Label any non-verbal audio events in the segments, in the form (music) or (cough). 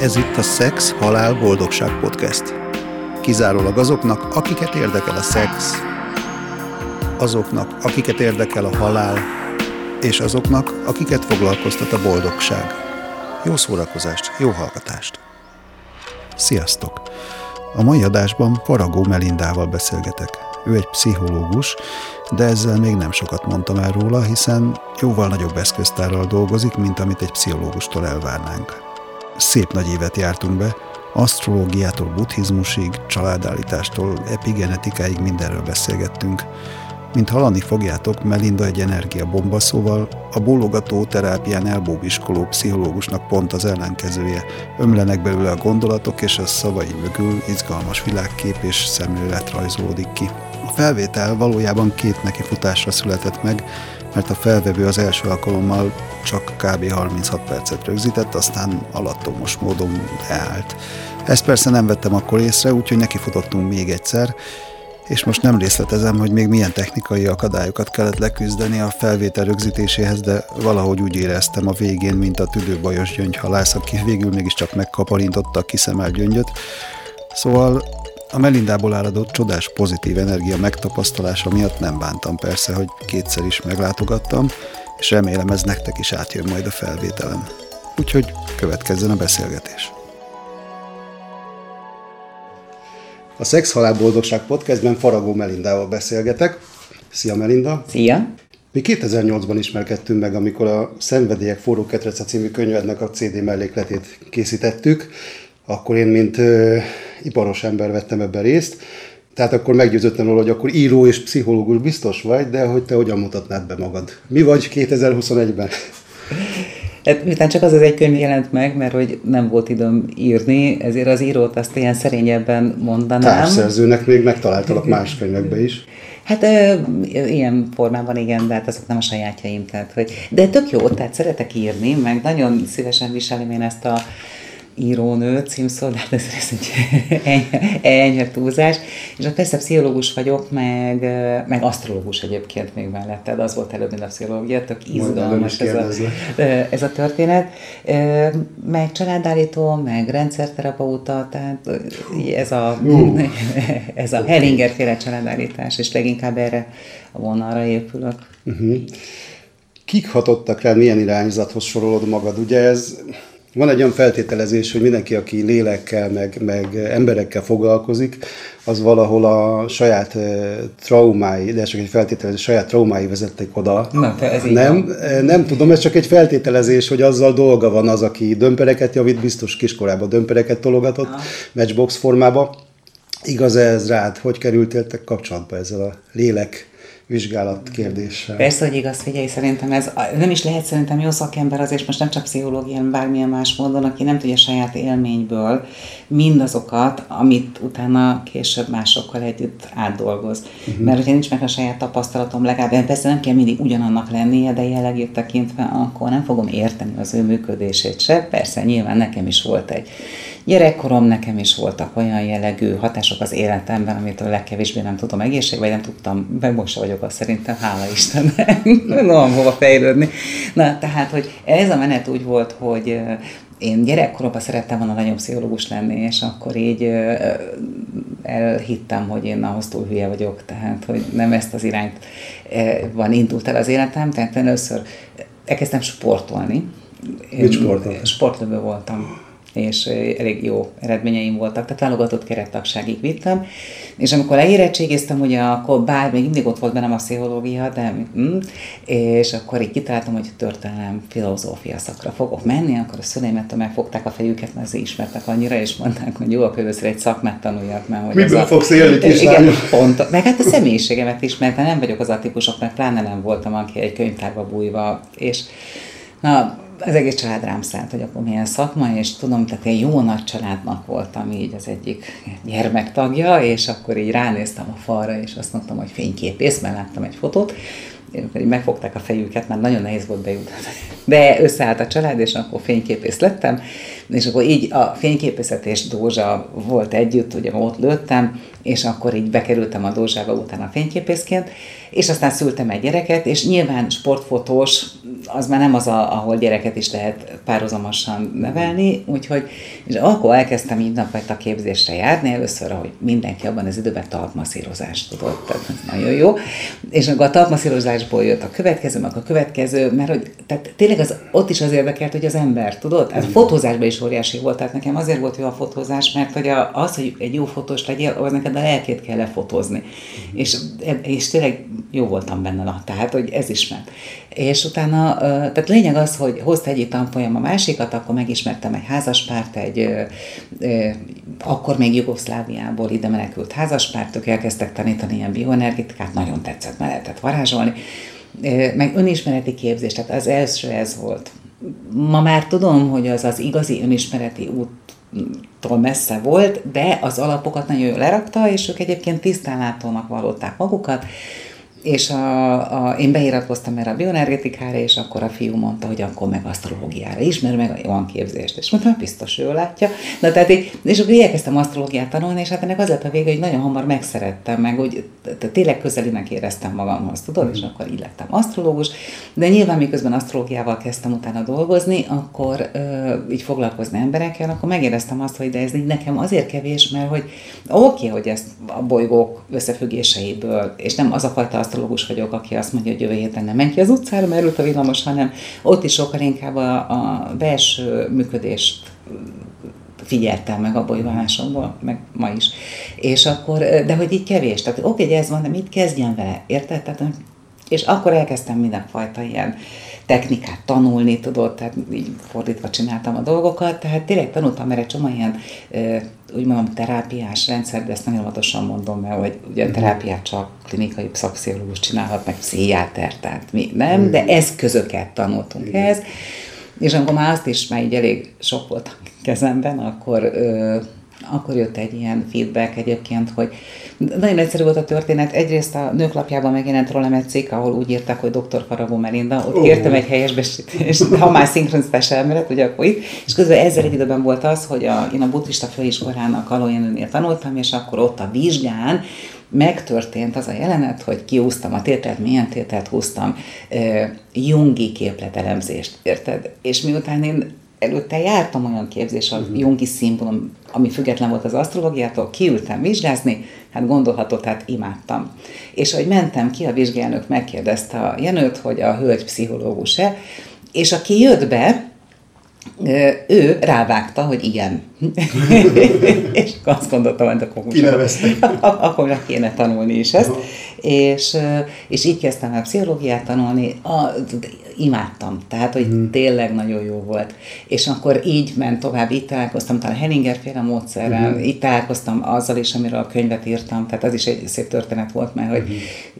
Ez itt a Szex, Halál, Boldogság Podcast. Kizárólag azoknak, akiket érdekel a szex, azoknak, akiket érdekel a halál, és azoknak, akiket foglalkoztat a boldogság. Jó szórakozást, jó hallgatást! Sziasztok! A mai adásban Faragó Melindával beszélgetek. Ő egy pszichológus, de ezzel még nem sokat mondtam el róla, hiszen jóval nagyobb eszköztárral dolgozik, mint amit egy pszichológustól elvárnánk. Szép nagy évet jártunk be, asztrológiától buddhizmusig, családállítástól epigenetikáig mindenről beszélgettünk. Mint hallani fogjátok, Melinda egy energiabomba, szóval a bólogató terápián elbóbiskoló pszichológusnak pont az ellenkezője. Ömlenek belőle a gondolatok, és a szavai mögül izgalmas világkép és szemlélet rajzolódik ki. A felvétel valójában két nekifutásra született meg, mert a felvevő az első alkalommal csak kb. 36 percet rögzített, aztán alattomos módon leállt. Ezt persze nem vettem akkor észre, úgyhogy nekifutottunk még egyszer, és most nem részletezem, hogy még milyen technikai akadályokat kellett leküzdeni a felvétel rögzítéséhez, de valahogy úgy éreztem a végén, mint a tüdőbajos gyöngyhalász, aki végül mégiscsak megkaparintotta a kiszemelt gyöngyöt. Szóval a Melindából áradott csodás pozitív energia megtapasztalása miatt nem bántam persze, hogy kétszer is meglátogattam, és remélem ez nektek is átjön majd a felvételem. Úgyhogy következzen a beszélgetés. A Szex Halál Boldogság podcastben Faragó Melindával beszélgetek. Szia Melinda! Szia! Mi 2008-ban ismerkedtünk meg, amikor a Szenvedélyek forró ketrece című könyvednek a CD mellékletét készítettük. Akkor én, mint iparos ember vettem ebben részt. Tehát akkor meggyőződtem róla, hogy akkor író és pszichológus biztos vagy, de hogy te hogyan mutatnád be magad? Mi vagy 2021-ben? Hát, miután csak az az egy könyv jelent meg, mert hogy nem volt időm írni, ezért az írót azt ilyen szerényebben mondanám. Társszerzőnek még megtaláltalak más könyvekbe is. Hát ö, ilyen formában igen, de hát azok nem a sajátjaim. Tehát, hogy, de tök jó, tehát szeretek írni, meg nagyon szívesen viselem én ezt a írónő címszó, de hát ez, ez egy (laughs) enyhe, enyhe túlzás. És a persze pszichológus vagyok, meg, meg asztrológus egyébként még melletted, az volt előbb, mint a pszichológia, tök izgalmas ez a, ez a történet. Meg családállító, meg rendszerterapeuta, tehát ez a, uh. (laughs) ez a Hellinger féle családállítás, és leginkább erre a vonalra épülök. Uh-huh. Kik hatottak rá, milyen irányzathoz sorolod magad? Ugye ez van egy olyan feltételezés, hogy mindenki, aki lélekkel, meg, meg emberekkel foglalkozik, az valahol a saját traumái, de csak egy feltételezés, saját traumái vezették oda. Te ez nem, nem tudom, ez csak egy feltételezés, hogy azzal dolga van az, aki dömpereket javít, biztos kiskorában dömpereket tologatott, ah. matchbox formába. Igaz ez rád? Hogy kerültél te kapcsolatba ezzel a lélek vizsgálat kérdéssel. Persze, hogy igaz, figyelj, szerintem ez nem is lehet szerintem jó szakember azért most nem csak pszichológián, bármilyen más módon, aki nem tudja saját élményből mindazokat, amit utána később másokkal együtt átdolgoz. Uh-huh. Mert hogyha nincs meg a saját tapasztalatom, legalább persze nem kell mindig ugyanannak lennie, de jellegét tekintve, akkor nem fogom érteni az ő működését se. Persze, nyilván nekem is volt egy Gyerekkorom nekem is voltak olyan jellegű hatások az életemben, amit a legkevésbé nem tudom egészség, vagy nem tudtam, meg most vagyok azt szerintem, hála Istennek, (laughs) nem hova fejlődni. Na, tehát, hogy ez a menet úgy volt, hogy én gyerekkoromban szerettem volna nagyon pszichológus lenni, és akkor így elhittem, hogy én ahhoz túl hülye vagyok, tehát hogy nem ezt az irányt van indult el az életem, tehát először elkezdtem sportolni. Mit sportoltam? Sportlövő voltam és elég jó eredményeim voltak, tehát válogatott kerettagságig vittem, és amikor leérettségiztem, ugye akkor bár még mindig ott volt bennem a pszichológia, de mm, és akkor így kitaláltam, hogy történelem filozófia szakra fogok menni, akkor a szüleimet megfogták a fejüket, mert azért ismertek annyira, és mondták, hogy jó, akkor először egy szakmát tanuljak, mert hogy Miből a, fogsz élni, Igen, pont, meg hát a személyiségemet is, mert nem vagyok az a típusok, mert pláne nem voltam, aki egy könyvtárba bújva, és na, az egész család rám szállt, hogy akkor milyen szakma, és tudom, tehát én jó nagy családnak voltam így az egyik gyermektagja, és akkor így ránéztem a falra, és azt mondtam, hogy fényképész, mert láttam egy fotót, megfogták a fejüket, mert nagyon nehéz volt bejutni. De összeállt a család, és akkor fényképész lettem, És akkor így a fényképészet és Dózsa volt együtt, ugye ott lőttem, és akkor így bekerültem a Dózsába utána fényképészként, és aztán szültem egy gyereket, és nyilván sportfotós, az már nem az, a, ahol gyereket is lehet párhuzamosan nevelni, úgyhogy és akkor elkezdtem így napfajta képzésre járni, először, ahogy mindenki abban az időben talpmasszírozást tudott, tehát ez nagyon jó, és akkor a talpmasszírozásból jött a következő, meg a következő, mert hogy, tehát tényleg az, ott is az érdekelt, hogy az ember, tudod? Hát a fotózásban is óriási volt, tehát nekem azért volt jó a fotózás, mert hogy a, az, hogy egy jó fotós legyél, az neked a lelkét kell lefotózni. Uh-huh. És, és tényleg jó voltam benne, na, tehát, hogy ez is ment. És utána, tehát lényeg az, hogy hozta egy tanfolyam a másikat, akkor megismertem egy házaspárt, egy akkor még Jugoszláviából ide menekült házaspártok, elkezdtek tanítani ilyen bioenergetikát, nagyon tetszett, mert lehetett varázsolni, meg önismereti képzés, tehát az első ez volt. Ma már tudom, hogy az az igazi önismereti út tól messze volt, de az alapokat nagyon jól lerakta, és ők egyébként tisztánlátónak vallották magukat, és a, a, én beiratkoztam erre a bioenergetikára, és akkor a fiú mondta, hogy akkor meg asztrológiára is, mert meg van képzést. És mondtam, biztos ő látja. Na, tehát így, és akkor elkezdtem asztrológiát tanulni, és hát ennek az lett a vége, hogy nagyon hamar megszerettem, meg úgy tényleg közelinek éreztem magamhoz, tudod, és akkor így lettem asztrológus. De nyilván miközben asztrológiával kezdtem utána dolgozni, akkor ö, így foglalkozni emberekkel, akkor megéreztem azt, hogy de ez így nekem azért kevés, mert hogy oké, okay, hogy ezt a bolygók összefüggéseiből, és nem az a fajta asztrológus vagyok, aki azt mondja, hogy jövő héten nem menj ki az utcára, mert ült a villamos, hanem ott is sokkal inkább a, a belső működést figyeltem meg a bolygóválásokból, meg ma is. És akkor, de hogy így kevés, tehát oké, hogy ez van, de mit kezdjen vele, érted? Tehát, és akkor elkezdtem mindenfajta ilyen technikát tanulni, tudod, tehát így fordítva csináltam a dolgokat, tehát tényleg tanultam erre csomó ilyen, úgy mondom, terápiás rendszer, de ezt nagyon óvatosan mondom, mert hogy ugye a mhm. terápiát csak klinikai szakpszichológus csinálhat, meg pszichiáter, tehát mi nem, de mhm. eszközöket tanultunk Igen. ehhez, és amikor már azt is már így elég sok volt a kezemben, akkor, ö, akkor jött egy ilyen feedback egyébként, hogy nagyon egyszerű volt a történet. Egyrészt a nőklapjában megjelent rólam egy cikk, ahol úgy írták, hogy dr. Faragó Melinda. Ott kértem egy helyesbesítést, ha már szinkroniztás elmélet, ugye akkor itt. És közben ezzel egy időben volt az, hogy a, én a buddhista főiskolának Alójenőnél tanultam, és akkor ott a vizsgán megtörtént az a jelenet, hogy kiúztam a tételt, milyen tételt húztam, uh, jungi képletelemzést, érted? És miután én előtte jártam olyan képzés, a uh-huh. Jungi szimbólum, ami független volt az asztrológiától, kiültem vizsgázni, hát gondolhatod, hát imádtam. És ahogy mentem ki, a vizsgálnök megkérdezte a Jenőt, hogy a hölgy pszichológus-e, és aki jött be, ő rávágta, hogy igen. (laughs) és azt gondoltam, hogy akkor, (laughs) akkor kéne tanulni is ezt. És, és így kezdtem el pszichológiát tanulni. A, imádtam, tehát, hogy mm. tényleg nagyon jó volt. És akkor így ment tovább, így találkoztam talán Henninger féle módszerrel, mm. így találkoztam azzal is, amiről a könyvet írtam, tehát az is egy szép történet volt, mert hogy mm.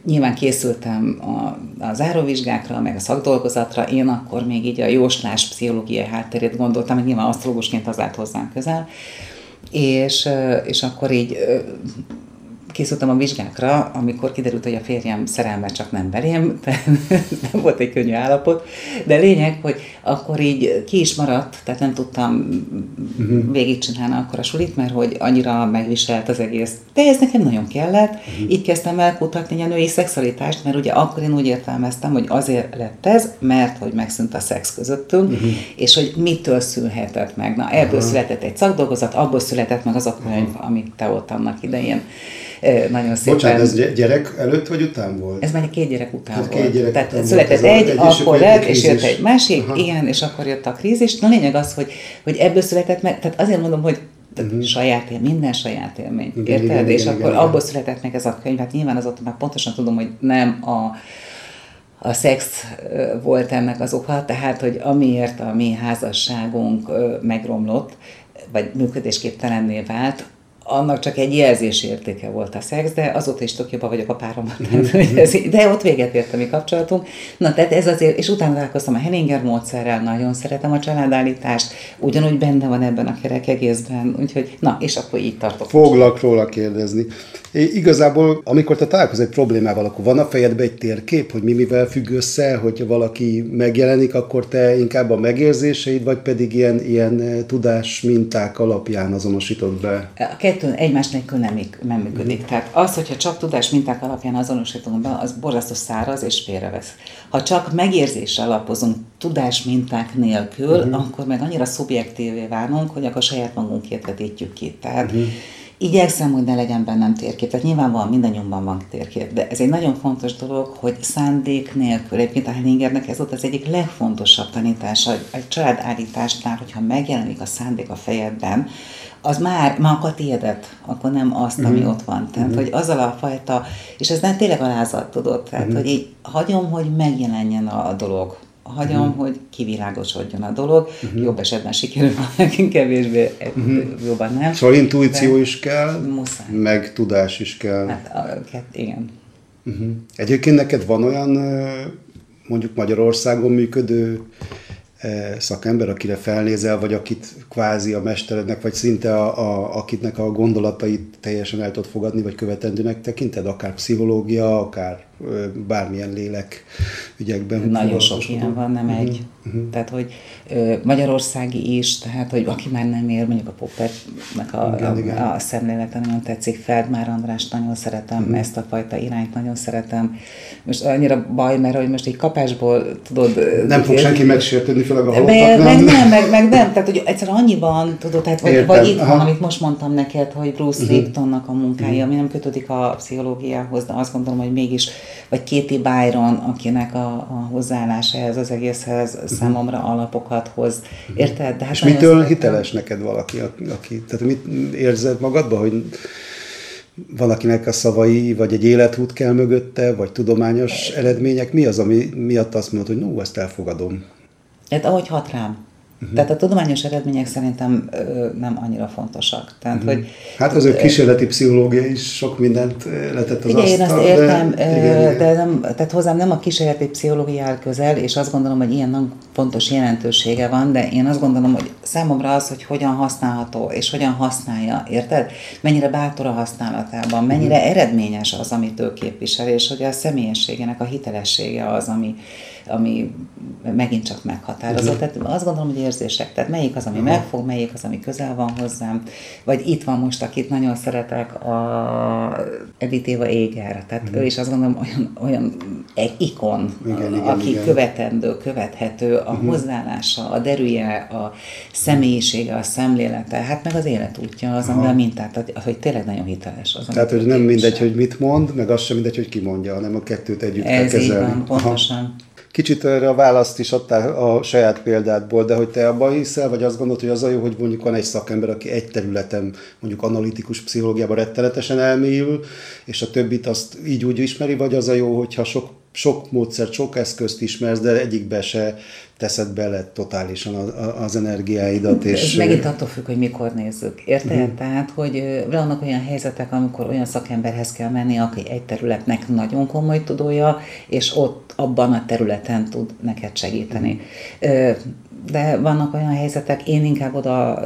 nyilván készültem a, a záróvizsgákra, meg a szakdolgozatra, én akkor még így a jóslás pszichológiai hátterét gondoltam, hogy nyilván asztrológusként az állt hozzám közel, és, és akkor így készültem a vizsgákra, amikor kiderült, hogy a férjem szerelme csak nem belém, (laughs) nem volt egy könnyű állapot, de lényeg, hogy akkor így ki is maradt, tehát nem tudtam uh-huh. végigcsinálni akkor a sulit, mert hogy annyira megviselt az egész. De ez nekem nagyon kellett, uh-huh. így kezdtem el kutatni a női szexualitást, mert ugye akkor én úgy értelmeztem, hogy azért lett ez, mert hogy megszűnt a szex közöttünk, uh-huh. és hogy mitől szülhetett meg. Na, ebből uh-huh. született egy szakdolgozat, abból született meg az a könyv, uh-huh. amit te ott annak idején nagyon szépen. Bocsánat, ez gyerek előtt vagy után volt? Ez már két gyerek után hát volt. Két gyerek Tehát után született egy, egy, akkor lett, és jött egy másik, Aha. igen, és akkor jött a krízis. Na lényeg az, hogy, hogy ebből született meg, tehát azért mondom, hogy tehát uh-huh. saját él, minden saját élmény, igen, érted? Igen, és igen, akkor igen, abból született meg ez a könyv, hát nyilván azóta már pontosan tudom, hogy nem a a szex volt ennek az oka, tehát, hogy amiért a mi házasságunk megromlott, vagy működésképtelenné vált, annak csak egy jelzés értéke volt a szex, de azóta is tök jobban vagyok a párommal. (laughs) de ott véget ért a mi kapcsolatunk. Na, tehát ez azért, és utána találkoztam a Henninger módszerrel, nagyon szeretem a családállítást, ugyanúgy benne van ebben a kerek egészben, úgyhogy na, és akkor így tartok. Foglak róla kérdezni. Igazából, amikor te találkozol egy problémával, akkor van a fejedben egy térkép, hogy mi mivel függ össze, hogyha valaki megjelenik, akkor te inkább a megérzéseid, vagy pedig ilyen, ilyen eh, tudás minták alapján azonosítod be? A kettő egymás nélkül nem, nem működik. Tehát az, hogyha csak tudás minták alapján azonosítunk be, az borzasztó száraz és félrevesz. Ha csak megérzésre alapozunk tudás minták nélkül, uh-huh. akkor meg annyira szubjektívé válunk, hogy akkor saját magunkért vetítjük ki. Tehát uh-huh Igyekszem, hogy ne legyen bennem térkép. Tehát nyilvánvalóan mindannyiunkban van térkép, de ez egy nagyon fontos dolog, hogy szándék nélkül, egyébként a Hellingernek ez volt az egyik legfontosabb tanítása, egy családállításnál, hogyha megjelenik a szándék a fejedben, az már, már a tiédet, akkor nem azt, ami mm. ott van. Tehát, mm. hogy azzal a fajta, és ez nem tényleg alázat, tudod, tehát, mm. hogy így hagyom, hogy megjelenjen a dolog hagyom, uh-huh. hogy kivilágosodjon a dolog. Uh-huh. Jobb esetben sikerül, van nekünk kevésbé, uh-huh. jobban nem. Szóval intuíció De is kell, muszáj. meg tudás is kell. Hát, a, igen. Uh-huh. Egyébként neked van olyan mondjuk Magyarországon működő szakember, akire felnézel, vagy akit kvázi a mesterednek, vagy szinte a, a, akitnek a gondolatait teljesen el tudod fogadni, vagy követendőnek tekinted, akár pszichológia, akár bármilyen lélek ügyekben. Nagyon sok ilyen van, nem uh-huh. egy. Uh-huh. Tehát, hogy Magyarországi is, tehát, hogy aki már nem ér, mondjuk a Poppernek a, igen, a, igen. a szemlélete nagyon tetszik, Feldmár András nagyon szeretem, uh-huh. ezt a fajta irányt nagyon szeretem. Most annyira baj, mert hogy most egy kapásból tudod... Nem fog senki megsértődni, főleg a halottak, meg, nem? Meg nem, meg, meg nem, tehát hogy egyszerűen annyiban, tudod, tehát vagy, vagy itt Aha. van, amit most mondtam neked, hogy Bruce uh-huh. Liptonnak a munkája, uh-huh. ami nem kötődik a pszichológiához, de azt gondolom, hogy mégis vagy Katie Byron, akinek a, a hozzáállása ez az egészhez uh-huh. számomra alapokat hoz. Uh-huh. Érted? De hát És mitől szeretem. hiteles neked valaki, aki, tehát mit érzed magadban, hogy valakinek a szavai, vagy egy életút kell mögötte, vagy tudományos eredmények, mi az, ami miatt azt mondod, hogy no, ezt elfogadom? Hát ahogy hat rám. Uh-huh. Tehát a tudományos eredmények szerintem ö, nem annyira fontosak. Tehát, uh-huh. hogy, hát az ő kísérleti pszichológia is sok mindent letett az igen, asztal, én azt értem, de, igen, de nem, tehát hozzám nem a kísérleti pszichológia áll közel, és azt gondolom, hogy ilyen nagyon fontos jelentősége van, de én azt gondolom, hogy számomra az, hogy hogyan használható, és hogyan használja, érted? Mennyire bátor a használatában, mennyire uh-huh. eredményes az, amit ő képvisel, és hogy a személyességének a hitelessége az, ami, ami megint csak meghatározó. Tehát azt gondolom, hogy érzések. Tehát melyik az, ami uh-huh. megfog, melyik az, ami közel van hozzám. Vagy itt van most, akit nagyon szeretek, a Edith Éva Éger. Tehát uh-huh. ő is azt gondolom olyan, olyan egy ikon, igen, igen, aki igen. követendő, követhető, a uh-huh. hozzáállása, a derűje, a személyisége, a szemlélete, hát meg az életútja az, amivel mintát, hogy tényleg nagyon hiteles. Az, Tehát, hogy nem mindegy, hogy mit mond, meg az sem mindegy, hogy ki mondja, hanem a kettőt együtt Ez kell kezelni. így van, pontosan. Aha. Kicsit erre a választ is adtál a saját példádból, de hogy te abban hiszel, vagy azt gondolod, hogy az a jó, hogy mondjuk van egy szakember, aki egy területen, mondjuk analitikus pszichológiában rettenetesen elmélyül, és a többit azt így úgy ismeri, vagy az a jó, hogyha sok sok módszert, sok eszközt ismersz, de egyikbe se teszed bele totálisan az energiáidat. És... Ez megint attól függ, hogy mikor nézzük. Érted? Uh-huh. Tehát, hogy vannak olyan helyzetek, amikor olyan szakemberhez kell menni, aki egy területnek nagyon komoly tudója, és ott abban a területen tud neked segíteni. Uh-huh de vannak olyan helyzetek, én inkább oda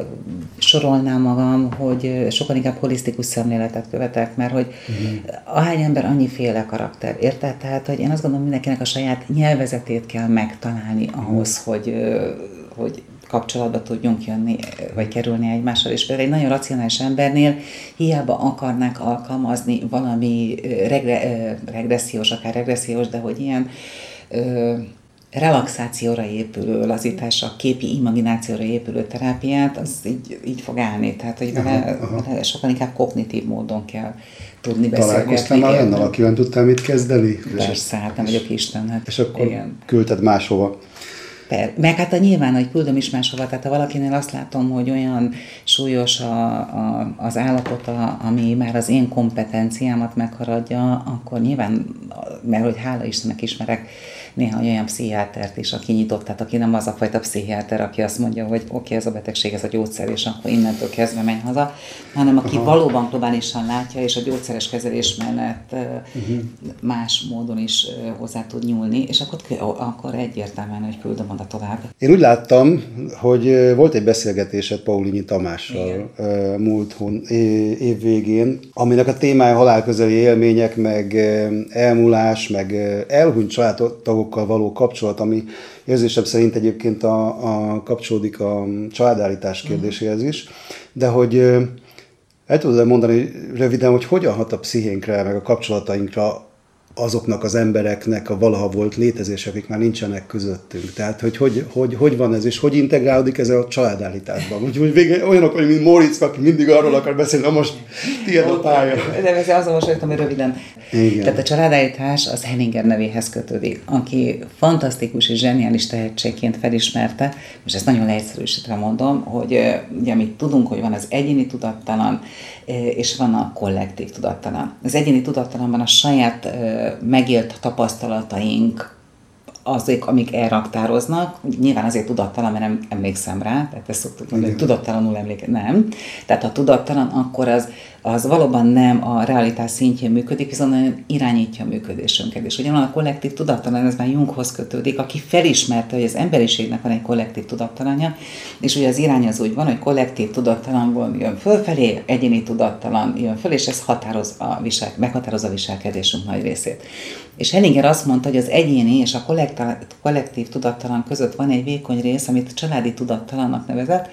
sorolnám magam, hogy sokkal inkább holisztikus szemléletet követek, mert hogy uh-huh. ahány ember annyiféle karakter, érted? Tehát, hogy én azt gondolom, mindenkinek a saját nyelvezetét kell megtalálni ahhoz, uh-huh. hogy, hogy kapcsolatba tudjunk jönni, vagy kerülni egymással. És például egy nagyon racionális embernél hiába akarnák alkalmazni valami regre, regressziós, akár regressziós, de hogy ilyen relaxációra épülő, lazításra, képi imaginációra épülő terápiát, az így, így fog állni. Tehát, hogy vele, vele sokkal inkább kognitív módon kell tudni beszélgetni. Találkoztál már olyannal, akivel tudtál mit kezdeni? Persze, hát nem vagyok Isten. Hát, és akkor igen. küldted máshova. Per, meg hát a nyilván, hogy küldöm is máshova, tehát ha valakinél azt látom, hogy olyan súlyos a, a, az állapota, ami már az én kompetenciámat megharadja, akkor nyilván, mert hogy hála Istennek ismerek néha olyan pszichiátert is, aki nyitott, tehát aki nem az a fajta pszichiáter, aki azt mondja, hogy oké, okay, ez a betegség, ez a gyógyszer, és akkor innentől kezdve menj haza, hanem aki Aha. valóban globálisan látja, és a gyógyszeres kezelés mellett uh-huh. más módon is hozzá tud nyúlni, és akkor, akkor egyértelműen, hogy küldöm oda tovább. Én úgy láttam, hogy volt egy beszélgetésed Paulini Tamással Igen. múlt hon, év végén, aminek a témája halálközeli élmények, meg elmúlás, meg elhunyt családtagokkal való kapcsolat, ami érzésem szerint egyébként a, a kapcsolódik a családállítás kérdéséhez is, de hogy el tudod mondani röviden, hogy hogyan hat a pszichénkre, meg a kapcsolatainkra azoknak az embereknek a valaha volt létezés, akik már nincsenek közöttünk. Tehát, hogy hogy, hogy, hogy van ez, és hogy integrálódik ez a családállításban. Úgyhogy végül olyanok, hogy mint Moritz, aki mindig arról akar beszélni, na most tiéd a pálya. De ez azon most hogy röviden. Igen. Tehát a családállítás az Henninger nevéhez kötődik, aki fantasztikus és zseniális tehetségként felismerte, most ezt nagyon leegyszerűsítve mondom, hogy ugye amit tudunk, hogy van az egyéni tudattalan, és van a kollektív tudattalan. Az egyéni tudattalanban a saját megélt tapasztalataink, azok, amik elraktároznak, nyilván azért tudattalan, mert nem emlékszem rá, tehát ezt szoktuk mondani, hogy tudattalanul emléke, nem. Tehát ha tudattalan, akkor az, az valóban nem a realitás szintjén működik, viszont irányítja a működésünket. És ugyanolyan a kollektív tudattalan, ez már Junghoz kötődik, aki felismerte, hogy az emberiségnek van egy kollektív tudattalanja, és ugye az irány az úgy van, hogy kollektív tudattalanból jön fölfelé, egyéni tudattalan jön föl, és ez határoz a visel, meghatároz a viselkedésünk nagy részét. És Hellinger azt mondta, hogy az egyéni és a kollektív tudattalan között van egy vékony rész, amit családi tudattalannak nevezett,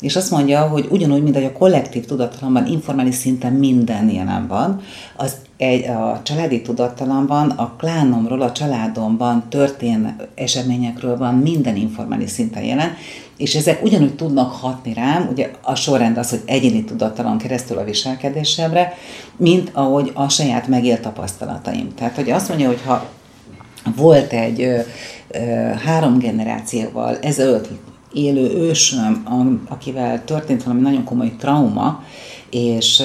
és azt mondja, hogy ugyanúgy, mint a kollektív tudattalanban, informális szinten minden jelen van, az egy, a családi tudattalanban, a klánomról, a családomban történő eseményekről van minden informális szinten jelen, és ezek ugyanúgy tudnak hatni rám, ugye a sorrend az, hogy egyéni tudattalan keresztül a viselkedésemre, mint ahogy a saját megélt tapasztalataim. Tehát, hogy azt mondja, hogy ha volt egy ö, ö, három generációval ezelőtt élő ősöm, akivel történt valami nagyon komoly trauma, és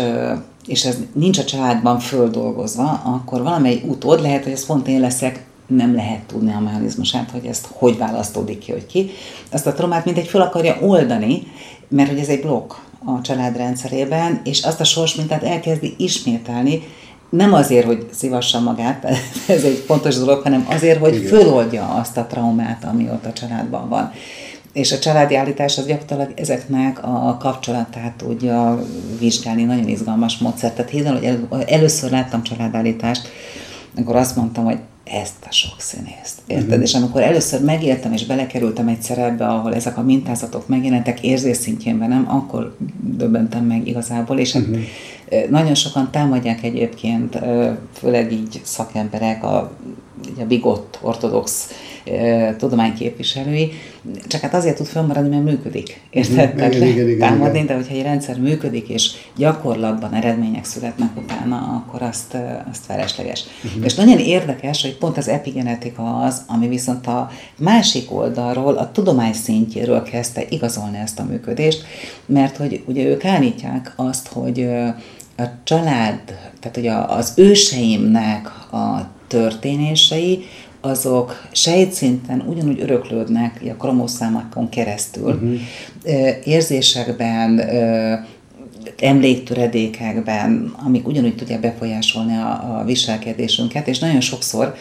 és ez nincs a családban földolgozva, akkor valamely utód, lehet, hogy ez pont én leszek, nem lehet tudni a mechanizmusát, hogy ezt hogy választódik ki, hogy ki. Azt a traumát mindegy föl akarja oldani, mert hogy ez egy blokk a család rendszerében, és azt a sorsmintát elkezdi ismételni, nem azért, hogy szívassa magát, (laughs) ez egy fontos dolog, hanem azért, hogy Igen. föloldja azt a traumát, ami ott a családban van és a családi állítás az gyakorlatilag ezeknek a kapcsolatát tudja vizsgálni, nagyon izgalmas módszer. Tehát hízal, hogy el, először láttam családállítást, akkor azt mondtam, hogy ezt a sok színészt. Érted? Uh-huh. És amikor először megértem és belekerültem egy szerepbe, ahol ezek a mintázatok megjelentek érzés szintjénben, nem, akkor döbbentem meg igazából, és uh-huh. hát nagyon sokan támadják egyébként, főleg így szakemberek, a, a bigott ortodox tudományképviselői, csak hát azért tud fennmaradni, mert működik. Érted? Mm, igen, igen, igen, támadni, igen. de hogyha egy rendszer működik, és gyakorlatban eredmények születnek utána, akkor azt, azt felesleges. Uh-huh. És nagyon érdekes, hogy pont az epigenetika az, ami viszont a másik oldalról, a tudomány szintjéről kezdte igazolni ezt a működést, mert hogy ugye ők állítják azt, hogy a család, tehát hogy az őseimnek a történései, azok sejtszinten ugyanúgy öröklődnek a kromoszámakon keresztül, uh-huh. érzésekben, emléktöredékekben, amik ugyanúgy tudják befolyásolni a, a viselkedésünket, és nagyon sokszor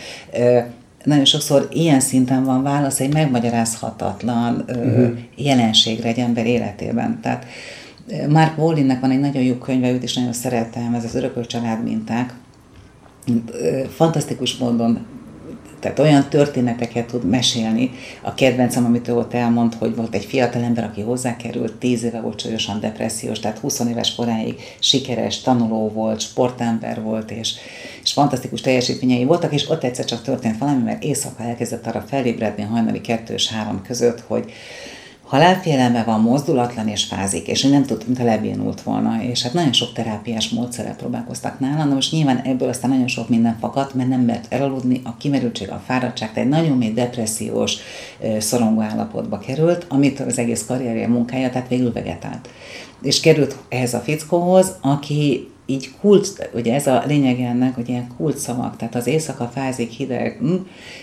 nagyon sokszor ilyen szinten van válasz egy megmagyarázhatatlan uh-huh. jelenségre egy ember életében. Tehát Mark Wallinnek van egy nagyon jó könyve, őt is nagyon szeretem, ez az örökölt család minták. Fantasztikus módon tehát olyan történeteket tud mesélni. A kedvencem, amit ő ott elmond, hogy volt egy fiatalember, aki hozzákerült, 10 éve volt súlyosan depressziós, tehát 20 éves koráig sikeres, tanuló volt, sportember volt, és, és fantasztikus teljesítményei voltak, és ott egyszer csak történt valami, mert éjszaka elkezdett arra felébredni hajnali kettő és három között, hogy, halálfélelme van, mozdulatlan és fázik, és nem tud, mint a lebénult volna, és hát nagyon sok terápiás módszerrel próbálkoztak nálam, de most nyilván ebből aztán nagyon sok minden fakadt, mert nem mert elaludni, a kimerültség, a fáradtság, tehát nagyon mély depressziós, szorongó állapotba került, amit az egész karrierje, munkája, tehát végül vegetált. És került ehhez a fickóhoz, aki így kult, ugye ez a lényeg ennek, hogy ilyen kult szavak, tehát az éjszaka fázik hideg, hm,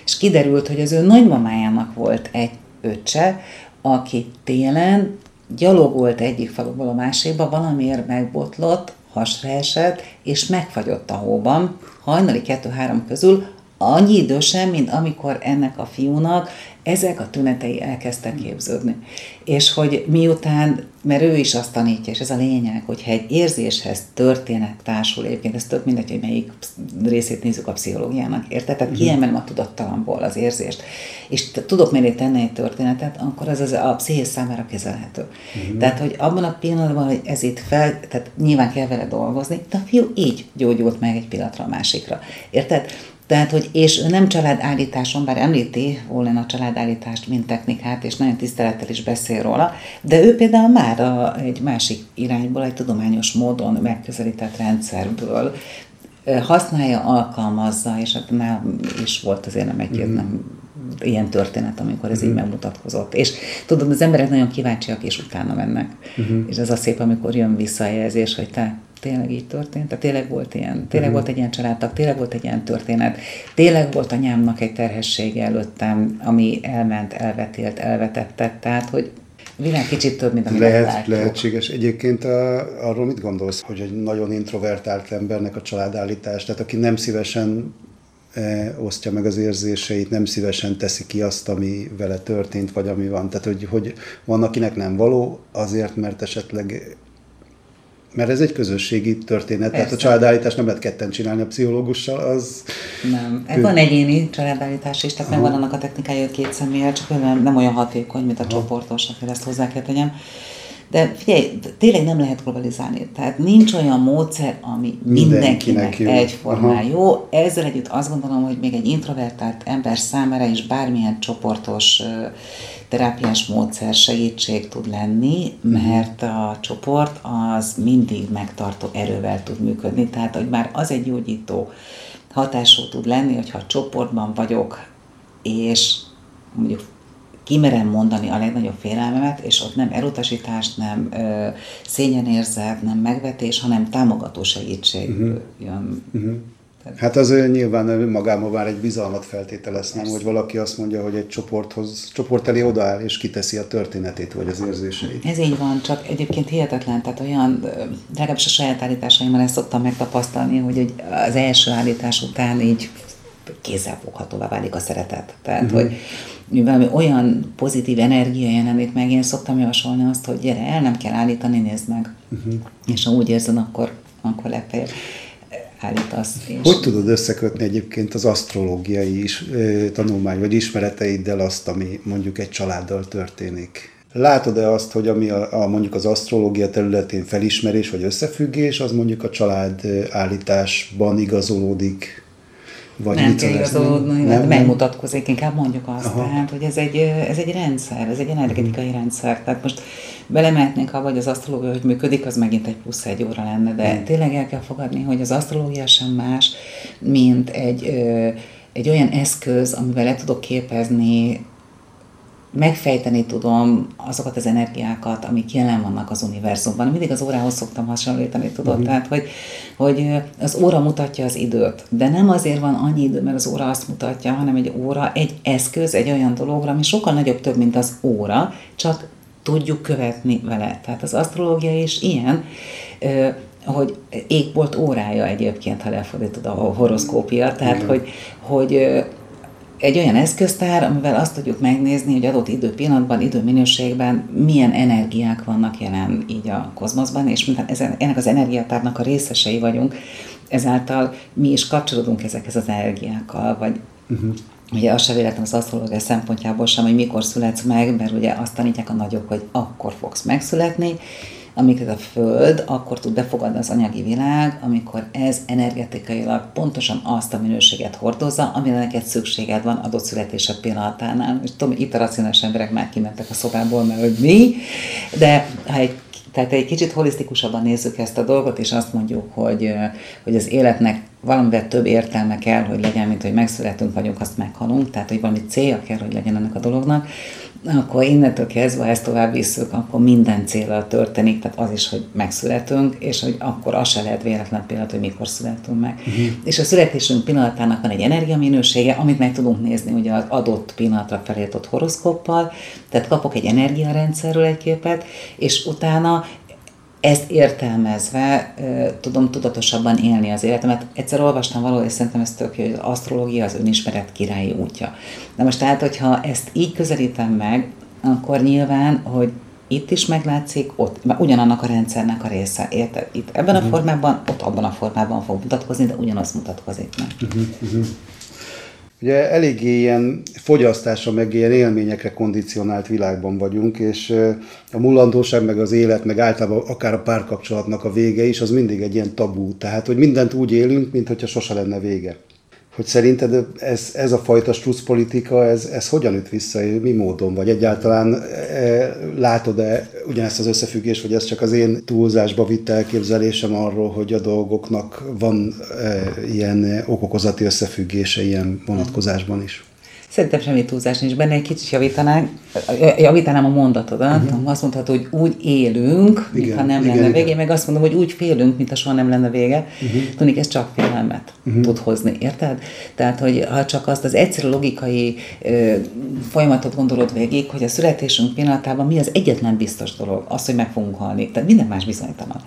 és kiderült, hogy az ő nagymamájának volt egy öccse, aki télen gyalogolt egyik faluból a másikba, valamiért megbotlott, hasra esett, és megfagyott a hóban, hajnali kettő-három közül, annyi idősen, mint amikor ennek a fiúnak ezek a tünetei elkezdtek képződni. És hogy miután, mert ő is azt tanítja, és ez a lényeg, hogyha egy érzéshez történet társul, egyébként ez tök mindegy, hogy melyik részét nézzük a pszichológiának, érted? Tehát uh-huh. kiemelem a tudattalamból az érzést, és tudok mellé tenni egy történetet, akkor az, az a pszichés számára kezelhető. Uh-huh. Tehát, hogy abban a pillanatban, hogy ez itt fel, tehát nyilván kell vele dolgozni, de a fiú így gyógyult meg egy pillanatra a másikra. Érted? Tehát, hogy és ő nem családállításon, bár említi Ollen a családállítást, mint technikát, és nagyon tisztelettel is beszél róla, de ő például már a, egy másik irányból, egy tudományos módon megközelített rendszerből használja, alkalmazza, és hát már is volt azért nem egy mm. nem ilyen történet, amikor ez uh-huh. így mhm. megmutatkozott. És tudom, az emberek nagyon kíváncsiak, és utána mennek. Uh-huh. És ez a szép, amikor jön visszajelzés, hogy te tényleg így történt, tehát tényleg volt ilyen, tényleg uh-huh. volt egy ilyen családtag, tényleg volt egy ilyen történet, tényleg volt anyámnak egy terhessége előttem, ami elment, elvetélt, elvetettet, tehát hogy világ kicsit több, mint amit Lehet, látjuk. Lehetséges. Egyébként a, arról mit gondolsz, hogy egy nagyon introvertált embernek a családállítás, tehát aki nem szívesen osztja meg az érzéseit, nem szívesen teszi ki azt, ami vele történt, vagy ami van. Tehát, hogy, hogy van, akinek nem való, azért, mert esetleg mert ez egy közösségi történet, Persze. tehát a családállítást nem lehet ketten csinálni a pszichológussal, az... Nem. Kö... Van egyéni családállítás is, tehát van annak a technikája, hogy két személyel, csak nem, nem olyan hatékony, mint a Aha. csoportos, akkor ezt hozzá kell tegyem. De figyelj, tényleg nem lehet globalizálni. Tehát nincs olyan módszer, ami mindenkinek, mindenkinek jó. egyformán jó. Ezzel együtt azt gondolom, hogy még egy introvertált ember számára is bármilyen csoportos terápiás módszer segítség tud lenni, mert a csoport az mindig megtartó erővel tud működni. Tehát, hogy már az egy gyógyító hatású tud lenni, hogyha csoportban vagyok, és mondjuk kimerem mondani a legnagyobb félelmemet, és ott nem elutasítást, nem ö, szégyenérzet, nem megvetés, hanem támogató segítség uh-huh. jön. Uh-huh. Hát az nyilván önmagában már egy bizalmat feltételez, nem, hogy valaki azt mondja, hogy egy csoporthoz, csoport elé odaáll és kiteszi a történetét, vagy az érzéseit. Ez így van, csak egyébként hihetetlen, tehát olyan, legalábbis a saját állításaimmal ezt szoktam megtapasztalni, hogy az első állítás után így kézzelfoghatóvá válik a szeretet. Tehát, uh-huh. hogy valami olyan pozitív energia jelenik meg, én szoktam javasolni azt, hogy gyere el, nem kell állítani, nézd meg. Uh-huh. És ha úgy érzed, akkor, akkor legfeljebb állítasz. És... Hogy tudod összekötni egyébként az asztrológiai is, tanulmány vagy ismereteiddel azt, ami mondjuk egy családdal történik? Látod-e azt, hogy ami a, a mondjuk az asztrológia területén felismerés vagy összefüggés, az mondjuk a család állításban igazolódik vagy nem kell igazolódni, nem, megmutatkozik, inkább mondjuk azt, Aha. tehát, hogy ez egy, ez egy rendszer, ez egy energetikai uh-huh. rendszer. Tehát most belemehetnénk abba, hogy az asztrológia, hogy működik, az megint egy plusz egy óra lenne, de uh-huh. tényleg el kell fogadni, hogy az asztrológia sem más, mint egy, egy olyan eszköz, amivel le tudok képezni megfejteni tudom azokat az energiákat, amik jelen vannak az univerzumban. Mindig az órához szoktam hasonlítani, tudod? Uh-huh. Tehát, hogy, hogy az óra mutatja az időt, de nem azért van annyi idő, mert az óra azt mutatja, hanem egy óra egy eszköz, egy olyan dologra, ami sokkal nagyobb több, mint az óra, csak tudjuk követni vele. Tehát az asztrológia is ilyen, hogy égbolt órája egyébként, ha lefordítod a horoszkópia, tehát, uh-huh. hogy, hogy egy olyan eszköztár, amivel azt tudjuk megnézni, hogy adott időpillanatban, időminőségben milyen energiák vannak jelen így a kozmoszban, és miután ennek az energiatárnak a részesei vagyunk, ezáltal mi is kapcsolódunk ezekhez az energiákkal, vagy uh-huh. Ugye az se véletlen az asztrológia szempontjából sem, hogy mikor születsz meg, mert ugye azt tanítják a nagyok, hogy akkor fogsz megszületni, amiket a Föld akkor tud befogadni az anyagi világ, amikor ez energetikailag pontosan azt a minőséget hordozza, amire neked szükséged van adott születésed pillanatánál. És tudom, itt a racionális emberek már kimentek a szobából, mert hogy mi, de ha egy tehát egy kicsit holisztikusabban nézzük ezt a dolgot, és azt mondjuk, hogy, hogy az életnek valamivel több értelme kell, hogy legyen, mint hogy megszületünk, vagyunk, azt meghalunk, tehát hogy valami célja kell, hogy legyen ennek a dolognak, akkor innentől kezdve, ha ezt tovább visszük, akkor minden célra történik, tehát az is, hogy megszületünk, és hogy akkor az se lehet véletlen pillanat, hogy mikor születünk meg. Uh-huh. És a születésünk pillanatának van egy energiaminősége, amit meg tudunk nézni ugye az adott pillanatra felírtott horoszkóppal, tehát kapok egy energiarendszerről egy képet, és utána ezt értelmezve tudom tudatosabban élni az életemet. Egyszer olvastam valahol, és szerintem ez tök jó, hogy az asztrológia az önismeret királyi útja. Na most tehát, hogyha ezt így közelítem meg, akkor nyilván, hogy itt is meglátszik, ott, mert ugyanannak a rendszernek a része, érted? Itt ebben uh-huh. a mhm. formában, ott abban a formában fog mutatkozni, de ugyanaz mutatkozik meg. Uh-huh, uh-huh. Ugye eléggé ilyen fogyasztásra, meg ilyen élményekre kondicionált világban vagyunk, és a mullandóság, meg az élet, meg általában akár a párkapcsolatnak a vége is, az mindig egy ilyen tabú. Tehát, hogy mindent úgy élünk, mintha sose lenne vége hogy szerinted ez, ez a fajta politika, ez, ez hogyan üt vissza, mi módon, vagy egyáltalán e, látod-e ugyanezt az összefüggés, vagy ez csak az én túlzásba vitt elképzelésem arról, hogy a dolgoknak van e, ilyen okokozati összefüggése ilyen vonatkozásban is? Szerintem semmi túlzás nincs benne, egy kicsit javítanánk, javítanám a mondatodat. Uh-huh. Azt mondhatod, hogy úgy élünk, igen, mintha nem igen, lenne igen. vége, meg azt mondom, hogy úgy félünk, mintha soha nem lenne vége. Uh-huh. Tudni, ez csak félelmet uh-huh. tud hozni, érted? Tehát, hogy ha csak azt az egyszerű logikai ö, folyamatot gondolod végig, hogy a születésünk pillanatában mi az egyetlen biztos dolog, az, hogy meg fogunk halni. Tehát minden más bizonytalan.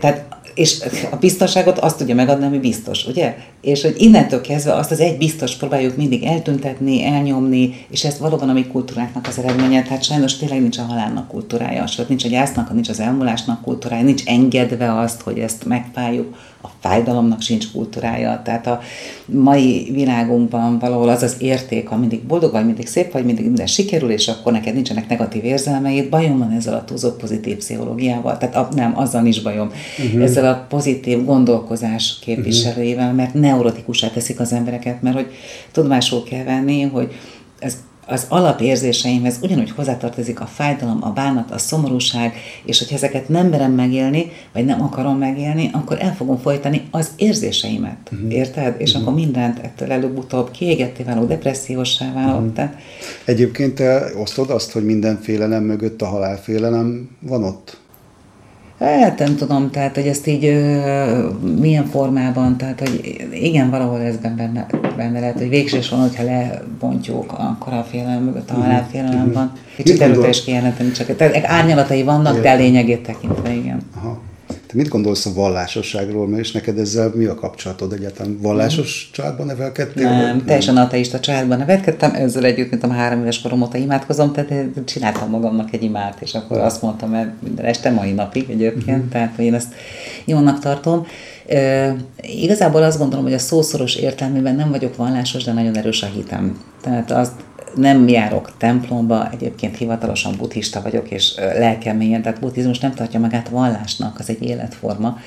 Tehát és a biztonságot azt tudja megadni, ami biztos, ugye? És hogy innentől kezdve azt az egy biztos próbáljuk mindig eltüntetni, elnyomni, és ez valóban a mi kultúráknak az eredménye. Tehát sajnos tényleg nincs a halálnak kultúrája, sőt nincs a gyásznak, nincs az elmúlásnak kultúrája, nincs engedve azt, hogy ezt megfájjuk a fájdalomnak sincs kultúrája. Tehát a mai világunkban valahol az az érték, ha mindig boldog vagy, mindig szép vagy, mindig minden sikerül, és akkor neked nincsenek negatív érzelmeid. Bajom van ezzel a túlzott pozitív pszichológiával, tehát a, nem, azzal is bajom. Uh-huh. Ezzel a pozitív gondolkozás képviselőivel, mert neurotikusá teszik az embereket, mert hogy tudomásul kell venni, hogy ez az alapérzéseimhez ugyanúgy hozzátartozik a fájdalom, a bánat, a szomorúság, és hogyha ezeket nem merem megélni, vagy nem akarom megélni, akkor el fogom folytani az érzéseimet. Uh-huh. Érted? És uh-huh. akkor mindent ettől előbb-utóbb kiégetté válok, depressziósá válok. Uh-huh. Tehát... Egyébként te osztod azt, hogy minden félelem mögött a halálfélelem van ott? Hát nem tudom, tehát, hogy ezt így ö, milyen formában, tehát, hogy igen, valahol ez benne, benne lehet, hogy végső van, hogyha lebontjuk, akkor a félelem mögött a mhm. halálfélelem mhm. van. Kicsit erőteljes kijelenteni, csak tehát árnyalatai vannak, de a lényegét tekintve, igen. Aha. Te mit gondolsz a vallásosságról, és neked ezzel mi a kapcsolatod egyáltalán? Vallásos családban nevelkedtél? Nem, nem, teljesen ateista családban nevelkedtem, ezzel együtt, mint a három éves korom óta imádkozom, tehát csináltam magamnak egy imát, és akkor azt mondtam el minden este, mai napig egyébként, uh-huh. tehát hogy én ezt jónak tartom. E, igazából azt gondolom, hogy a szószoros értelmében nem vagyok vallásos, de nagyon erős a hitem. Tehát azt nem járok templomba, egyébként hivatalosan buddhista vagyok, és lelkemélyen, tehát buddhizmus nem tartja magát vallásnak, az egy életforma,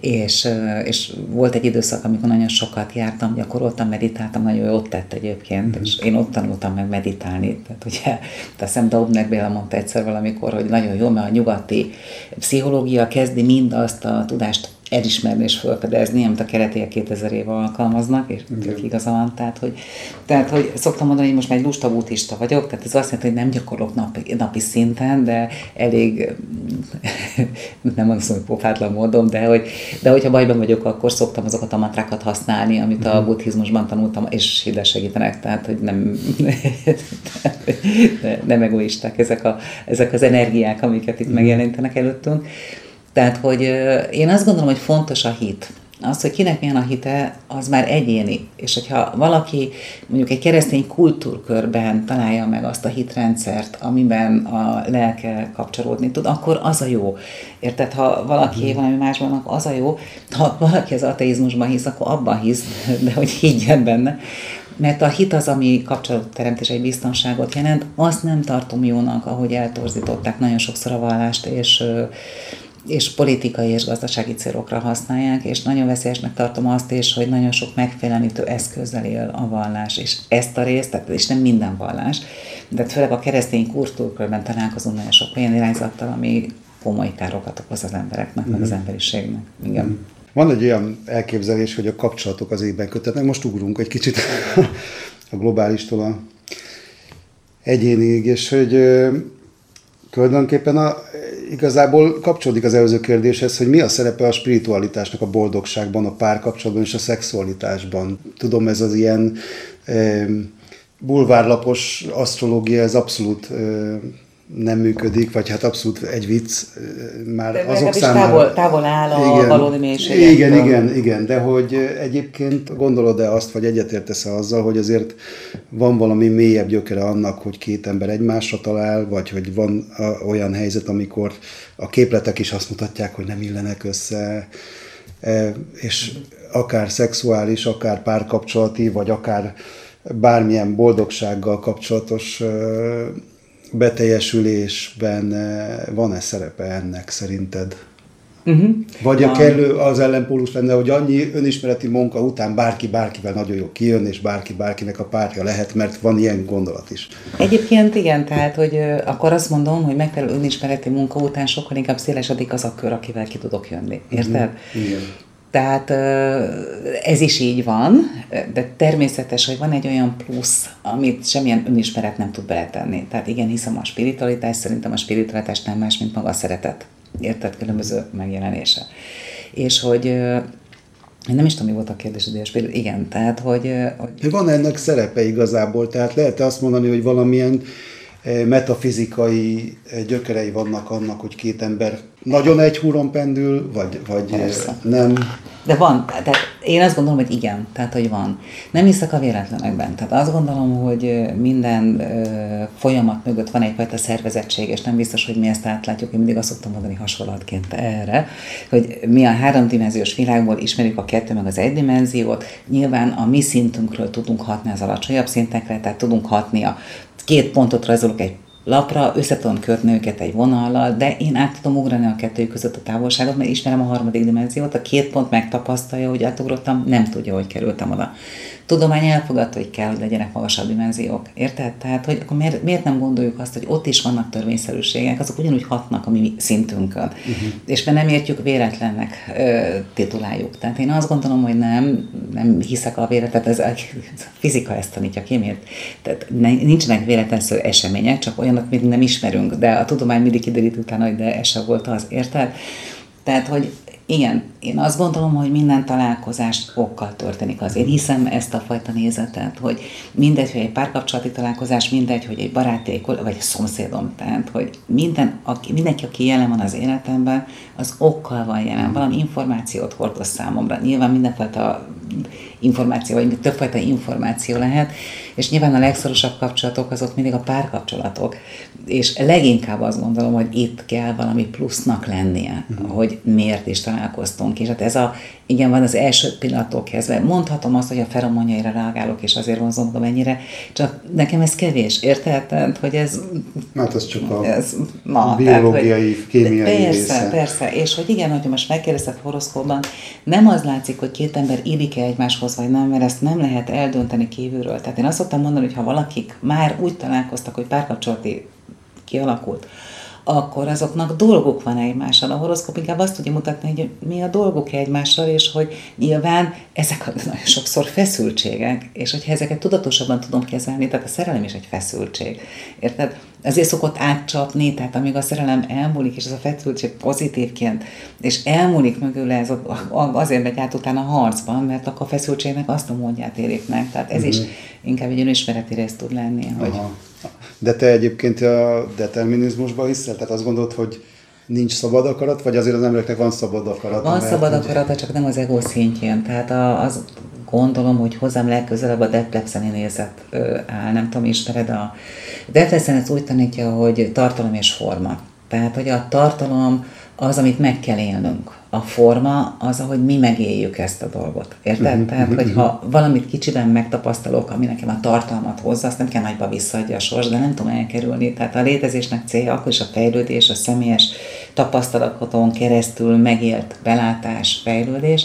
és, és volt egy időszak, amikor nagyon sokat jártam, gyakoroltam, meditáltam, nagyon jót tett egyébként, mm-hmm. és én ott tanultam meg meditálni. Tehát ugye, teszem Daubner Béla mondta egyszer valamikor, hogy nagyon jó, mert a nyugati pszichológia kezdi mindazt a tudást elismerni és felfedezni, amit a kereték 2000 éve alkalmaznak, és tök igaza van. Tehát hogy, tehát, hogy szoktam mondani, hogy most már egy lusta buddhista vagyok, tehát ez azt jelenti, hogy nem gyakorlok napi, napi szinten, de elég, (laughs) nem mondom, hogy pofátlan módon, de, hogy, de hogyha bajban vagyok, akkor szoktam azokat a matrákat használni, amit a mhm. buddhizmusban tanultam, és ide segítenek, tehát hogy nem, (laughs) nem egoisták ezek, a, ezek az energiák, amiket itt mhm. megjelenítenek előttünk. Tehát, hogy én azt gondolom, hogy fontos a hit. Az, hogy kinek milyen a hite, az már egyéni. És hogyha valaki mondjuk egy keresztény kultúrkörben találja meg azt a hitrendszert, amiben a lelke kapcsolódni tud, akkor az a jó. Érted? Ha valaki hmm. valami másban, az a jó. Ha valaki az ateizmusban hisz, akkor abban hisz, de hogy higgyen benne mert a hit az, ami kapcsolatteremtés egy biztonságot jelent, azt nem tartom jónak, ahogy eltorzították nagyon sokszor a vallást, és és politikai és gazdasági célokra használják, és nagyon veszélyesnek tartom azt is, hogy nagyon sok megfélemlítő eszközzel él a vallás, és ezt a részt, tehát, és nem minden vallás, de főleg a keresztény kultúrkörben találkozunk nagyon sok olyan irányzattal, ami komoly károkat okoz az embereknek, mm-hmm. meg az mhm. emberiségnek. Igen. Mm-hmm. Van egy olyan elképzelés, hogy a kapcsolatok az évben kötetnek. Most ugrunk egy kicsit a globálistól a egyénig, és hogy tulajdonképpen a, igazából kapcsolódik az előző kérdéshez, hogy mi a szerepe a spiritualitásnak a boldogságban, a párkapcsolatban és a szexualitásban. Tudom, ez az ilyen bulvárlapos asztrológia, ez abszolút nem működik, vagy hát abszolút egy vicc, már de azok számára... Távol, távol áll a igen, valódi mélységektől. Igen, igen, igen, de hogy egyébként gondolod-e azt, vagy egyetértesz-e azzal, hogy azért van valami mélyebb gyökere annak, hogy két ember egymásra talál, vagy hogy van olyan helyzet, amikor a képletek is azt mutatják, hogy nem illenek össze, és akár szexuális, akár párkapcsolati, vagy akár bármilyen boldogsággal kapcsolatos beteljesülésben van-e szerepe ennek szerinted? Uh-huh. Vagy a kellő az ellenpólus lenne, hogy annyi önismereti munka után bárki bárkivel nagyon jó kijön, és bárki bárkinek a párja lehet, mert van ilyen gondolat is. Egyébként igen, tehát, hogy akkor azt mondom, hogy megfelelő önismereti munka után sokkal inkább szélesedik az a kör, akivel ki tudok jönni. Érted? Uh-huh. Igen. Tehát ez is így van, de természetes, hogy van egy olyan plusz, amit semmilyen önismeret nem tud beletenni. Tehát igen, hiszem a spiritualitás, szerintem a spiritualitás nem más, mint maga a szeretet. Érted? Különböző megjelenése. És hogy nem is tudom, mi volt a kérdés, de igen, tehát, hogy... hogy... Van ennek szerepe igazából, tehát lehet azt mondani, hogy valamilyen metafizikai gyökerei vannak annak, hogy két ember nagyon egy húron pendül, vagy, vagy Persze. nem. De van, tehát én azt gondolom, hogy igen, tehát hogy van. Nem hiszek a véletlenekben. Tehát azt gondolom, hogy minden ö, folyamat mögött van egyfajta szervezettség, és nem biztos, hogy mi ezt átlátjuk. Én mindig azt szoktam mondani hasonlatként erre, hogy mi a háromdimenziós világból ismerjük a kettő meg az egydimenziót. Nyilván a mi szintünkről tudunk hatni az alacsonyabb szintekre, tehát tudunk hatni a két pontot rajzolok egy lapra, össze tudom kötni őket egy vonallal, de én át tudom ugrani a kettő között a távolságot, mert ismerem a harmadik dimenziót, a két pont megtapasztalja, hogy átugrottam, nem tudja, hogy kerültem oda tudomány elfogadta, hogy kell, hogy legyenek magasabb dimenziók. Érted? Tehát, hogy akkor miért, miért nem gondoljuk azt, hogy ott is vannak törvényszerűségek, azok ugyanúgy hatnak a mi szintünkön. Uh-huh. És mert nem értjük véletlennek ö, tituláljuk. Tehát én azt gondolom, hogy nem, nem hiszek a véletlen, ez a fizika ezt tanítja ki, miért? Tehát nincsenek véletlenszerű események, csak olyanok, amit nem ismerünk, de a tudomány mindig kiderít utána, hogy de ez volt az, érted? Tehát, hogy igen, én azt gondolom, hogy minden találkozás okkal történik az. Én hiszem ezt a fajta nézetet, hogy mindegy, hogy egy párkapcsolati találkozás, mindegy, hogy egy baráti, vagy egy szomszédom, tehát, hogy minden, aki, mindenki, aki jelen van az életemben, az okkal van jelen, valami információt hordoz számomra. Nyilván mindenfajta információ, vagy többfajta információ lehet, és nyilván a legszorosabb kapcsolatok azok mindig a párkapcsolatok, és leginkább azt gondolom, hogy itt kell valami plusznak lennie, uh-huh. hogy miért is találkoztunk, és hát ez a, igen, van az első pillanattól kezdve, mondhatom azt, hogy a feromonjaira reagálok, és azért vonzom ennyire, csak nekem ez kevés, érted? Hogy ez... Hát ez csak a ez, na, biológiai, tehát, hogy, kémiai Persze, része. persze, és hogy igen, hogyha most megkérdezted horoszkóban, nem az látszik, hogy két ember illik-e egymáshoz, vagy nem, mert ezt nem lehet eldönteni kívülről. Tehát én azt szoktam mondani, hogy ha valakik már úgy találkoztak, hogy párkapcsolati kialakult, akkor azoknak dolguk van egymással. A horoszkóp inkább azt tudja mutatni, hogy mi a dolguk egymással, és hogy nyilván ezek (laughs) nagyon sokszor feszültségek, és hogyha ezeket tudatosabban tudom kezelni, tehát a szerelem is egy feszültség. Érted? Ezért szokott átcsapni, tehát amíg a szerelem elmúlik, és ez a feszültség pozitívként, és elmúlik mögül ez azért megy át utána a harcban, mert akkor a feszültségnek azt a módját érik meg. Tehát ez mm-hmm. is mhm. inkább egy önismereti rész tud lenni, hogy Aha de te egyébként a determinizmusban hiszel? Tehát azt gondolod, hogy nincs szabad akarat, vagy azért az embereknek van szabad akarat? Van szabad akarata, csak nem az ego szintjén. Tehát az gondolom, hogy hozzám legközelebb a Deplexeni nézet áll. Nem tudom, ismered a... Deplexen ez úgy tanítja, hogy tartalom és forma. Tehát, hogy a tartalom az, amit meg kell élnünk a forma az, ahogy mi megéljük ezt a dolgot. Érted? Uh-huh, Tehát, uh-huh. hogyha valamit kicsiben megtapasztalok, ami nekem a tartalmat hozza, azt nem kell nagyba visszaadja a sors, de nem tudom elkerülni. Tehát a létezésnek célja akkor is a fejlődés, a személyes tapasztalaton keresztül megélt belátás, fejlődés,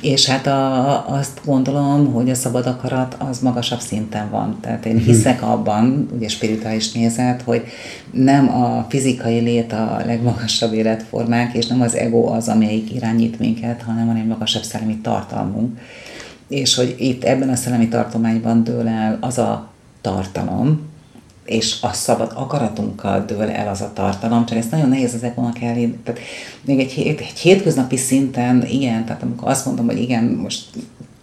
és hát a, azt gondolom, hogy a szabad akarat az magasabb szinten van. Tehát én mhm. hiszek abban, ugye spirituális nézet, hogy nem a fizikai lét a legmagasabb életformák, és nem az ego az, amelyik irányít minket, hanem van egy magasabb szellemi tartalmunk. És hogy itt ebben a szellemi tartományban dől el az a tartalom, és a szabad akaratunkkal dől el az a tartalom, csak ezt nagyon nehéz ezeknek elérni. Tehát még egy, egy hétköznapi szinten, igen, tehát amikor azt mondom, hogy igen, most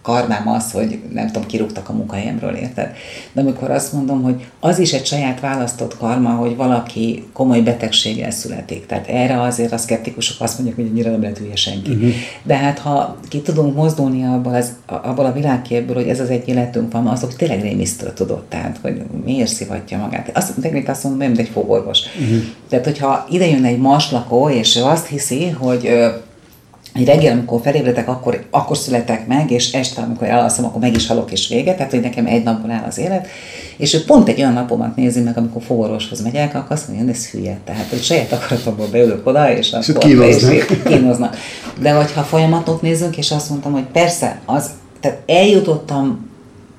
karmám az, hogy nem tudom, kirúgtak a munkahelyemről, érted? De amikor azt mondom, hogy az is egy saját választott karma, hogy valaki komoly betegséggel születik. Tehát erre azért a szkeptikusok azt mondják, hogy annyira nem lehet hülye senki. Uh-huh. De hát ha ki tudunk mozdulni abból, az, abból a világképből, hogy ez az egy életünk van, azok tényleg rémisztől tudott, tehát hogy miért szivatja magát. Azt technik azt mondom, mint egy fogorvos. Uh-huh. Tehát, hogyha ide jön egy maslakó, és ő azt hiszi, hogy hogy reggel, amikor felébredek, akkor, akkor születek meg, és este, amikor elalszom, akkor meg is halok, és vége, tehát, hogy nekem egy napon áll az élet. És ő pont egy olyan napomat nézi meg, amikor fogorvoshoz megyek, akkor azt mondja, hogy ez hülye. Tehát, hogy saját akaratomból beülök oda, és akkor kínoznak. kínoznak. De hogyha folyamatot nézünk, és azt mondtam, hogy persze, az, tehát eljutottam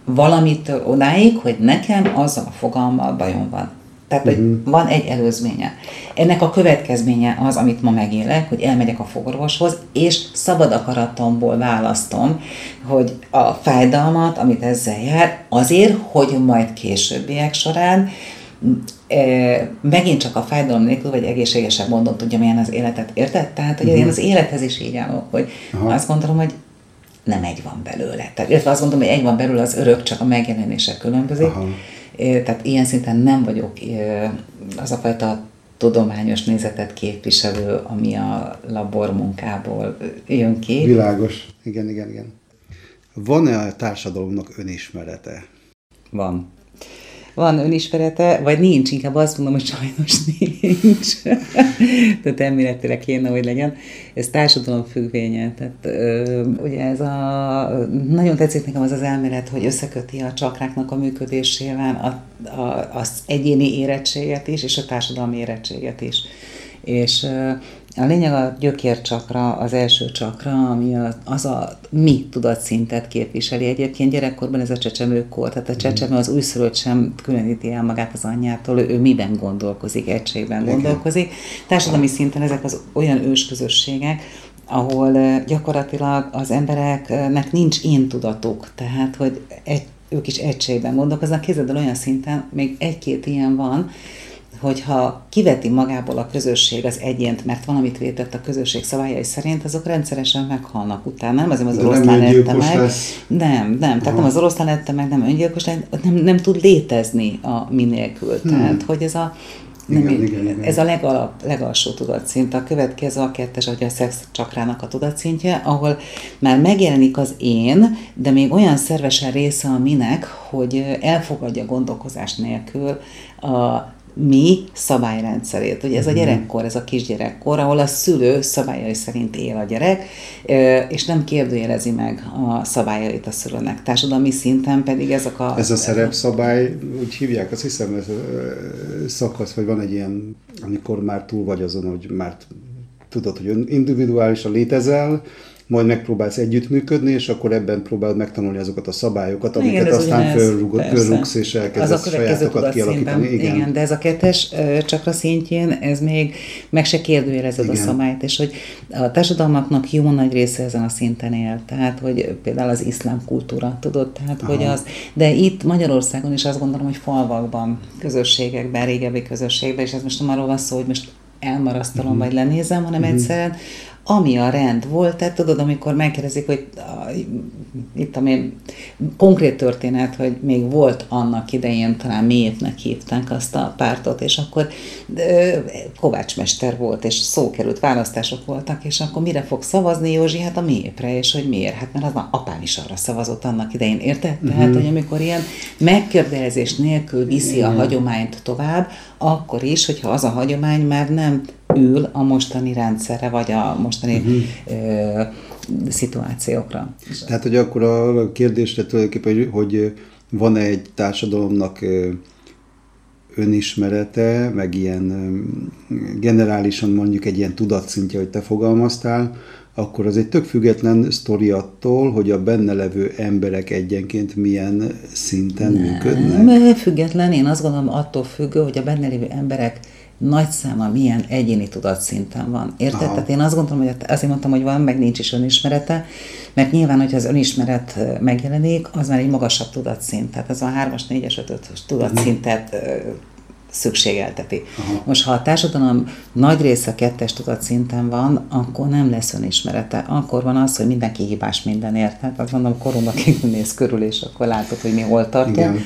valamit odáig, hogy nekem azzal a fogalmal bajom van. Tehát, hogy uh-huh. van egy előzménye. Ennek a következménye az, amit ma megélek, hogy elmegyek a fogorvoshoz, és szabad akaratomból választom, hogy a fájdalmat, amit ezzel jár, azért, hogy majd későbbiek során e, megint csak a fájdalom nélkül, vagy egészségesebb mondom, tudja, milyen az életet, érted? Tehát, hogy uh-huh. én az élethez is így állok, hogy Aha. azt gondolom, hogy nem egy van belőle. Tehát, illetve azt mondom, hogy egy van belőle, az örök, csak a megjelenése különbözik. Aha tehát ilyen szinten nem vagyok az a fajta tudományos nézetet képviselő, ami a labormunkából jön ki. Világos. Igen, igen, igen. Van-e a társadalomnak önismerete? Van van önismerete, vagy nincs, inkább azt mondom, hogy sajnos nincs. (laughs) Tehát elméletileg kéne, hogy legyen. Ez társadalom függvénye. Tehát ö, ugye ez a, nagyon tetszik nekem az az elmélet, hogy összeköti a csakráknak a működésével a, a, az egyéni érettséget is, és a társadalmi érettséget is. És a lényeg a gyökércsakra, az első csakra, ami a, az a mi tudatszintet képviseli. Egyébként gyerekkorban ez a csecsemőkor, tehát a mhm. csecsemő az újszülött sem különíti el magát az anyjától, ő, ő miben gondolkozik, egységben gondolkozik. Társadalmi szinten ezek az olyan ősközösségek, ahol gyakorlatilag az embereknek nincs én tudatuk, tehát hogy egy, ők is egységben gondolkoznak. Képzeld olyan szinten, még egy-két ilyen van, hogyha kiveti magából a közösség az egyént, mert valamit vétett a közösség szabályai szerint, azok rendszeresen meghalnak utána. Nem azért az oroszlán ette meg. Lesz. Nem, nem. Tehát Aha. nem az oroszlán ette meg, nem öngyilkos, nem, nem tud létezni a minélkül. Hmm. Tehát, hogy ez a nem, igen, igen, igen. Ez a legalap, legalsó tudatszint. A következő a kettes, hogy a szex csakrának a tudatszintje, ahol már megjelenik az én, de még olyan szervesen része a minek, hogy elfogadja gondolkozás nélkül a mi szabályrendszerét. Ugye ez a mhm. gyerekkor, ez a kisgyerekkor, ahol a szülő szabályai szerint él a gyerek, és nem kérdőjelezi meg a szabályait a szülőnek. Társadalmi szinten pedig ezek a... Ez a szerepszabály, úgy hívják, azt hiszem, ez szakasz, vagy van egy ilyen, amikor már túl vagy azon, hogy már tudod, hogy individuálisan létezel, majd megpróbálsz együttműködni, és akkor ebben próbálod megtanulni azokat a szabályokat, amiket Igen, aztán fölrúgsz, és elkezdesz a sajátokat kialakítani. Igen. Igen, de ez a kettes csakra szintjén, ez még meg se kérdőjelezed Igen. a szabályt, és hogy a társadalmaknak jó nagy része ezen a szinten él. Tehát, hogy például az iszlám kultúra, tudod, tehát, Aha. hogy az, de itt Magyarországon is azt gondolom, hogy falvakban, közösségekben, régebbi közösségben, és ez most nem arról van szó, hogy most elmarasztalom, uh-huh. vagy lenézem, hanem uh-huh. egyszerűen ami a rend volt, tehát tudod, amikor megkérdezik, hogy a, itt ami konkrét történet, hogy még volt annak idején, talán mélyépnek hívták azt a pártot, és akkor de, Kovács Mester volt, és szó került, választások voltak, és akkor mire fog szavazni Józsi? Hát a mélyépre, és hogy miért? Hát mert az már apám is arra szavazott annak idején, érted? Uh-huh. Tehát, hogy amikor ilyen megkérdezés nélkül viszi a hagyományt tovább, akkor is, hogyha az a hagyomány már nem ül a mostani rendszerre, vagy a mostani uh-huh. ö, szituációkra. Tehát, hogy akkor a kérdésre tulajdonképpen, hogy, hogy van-e egy társadalomnak önismerete, meg ilyen generálisan mondjuk egy ilyen tudatszintje, hogy te fogalmaztál, akkor az egy tök független sztori attól, hogy a benne levő emberek egyenként milyen szinten Nem, működnek? Független, én azt gondolom attól függő, hogy a benne lévő emberek nagy száma milyen egyéni tudatszinten van. Érted? Aha. Tehát én azt gondolom, hogy azért mondtam, hogy van, meg nincs is önismerete, mert nyilván, hogyha az önismeret megjelenik, az már egy magasabb tudatszint. Tehát ez a 3-as, 4-es, 5-ös tudatszintet szükségelteti. Aha. Most ha a társadalom nagy része kettes tudat szinten van, akkor nem lesz önismerete. Akkor van az, hogy mindenki hibás mindenért. Tehát azt mondom, korunkban (laughs) néz körül, és akkor látod, hogy mi hol tartunk. Igen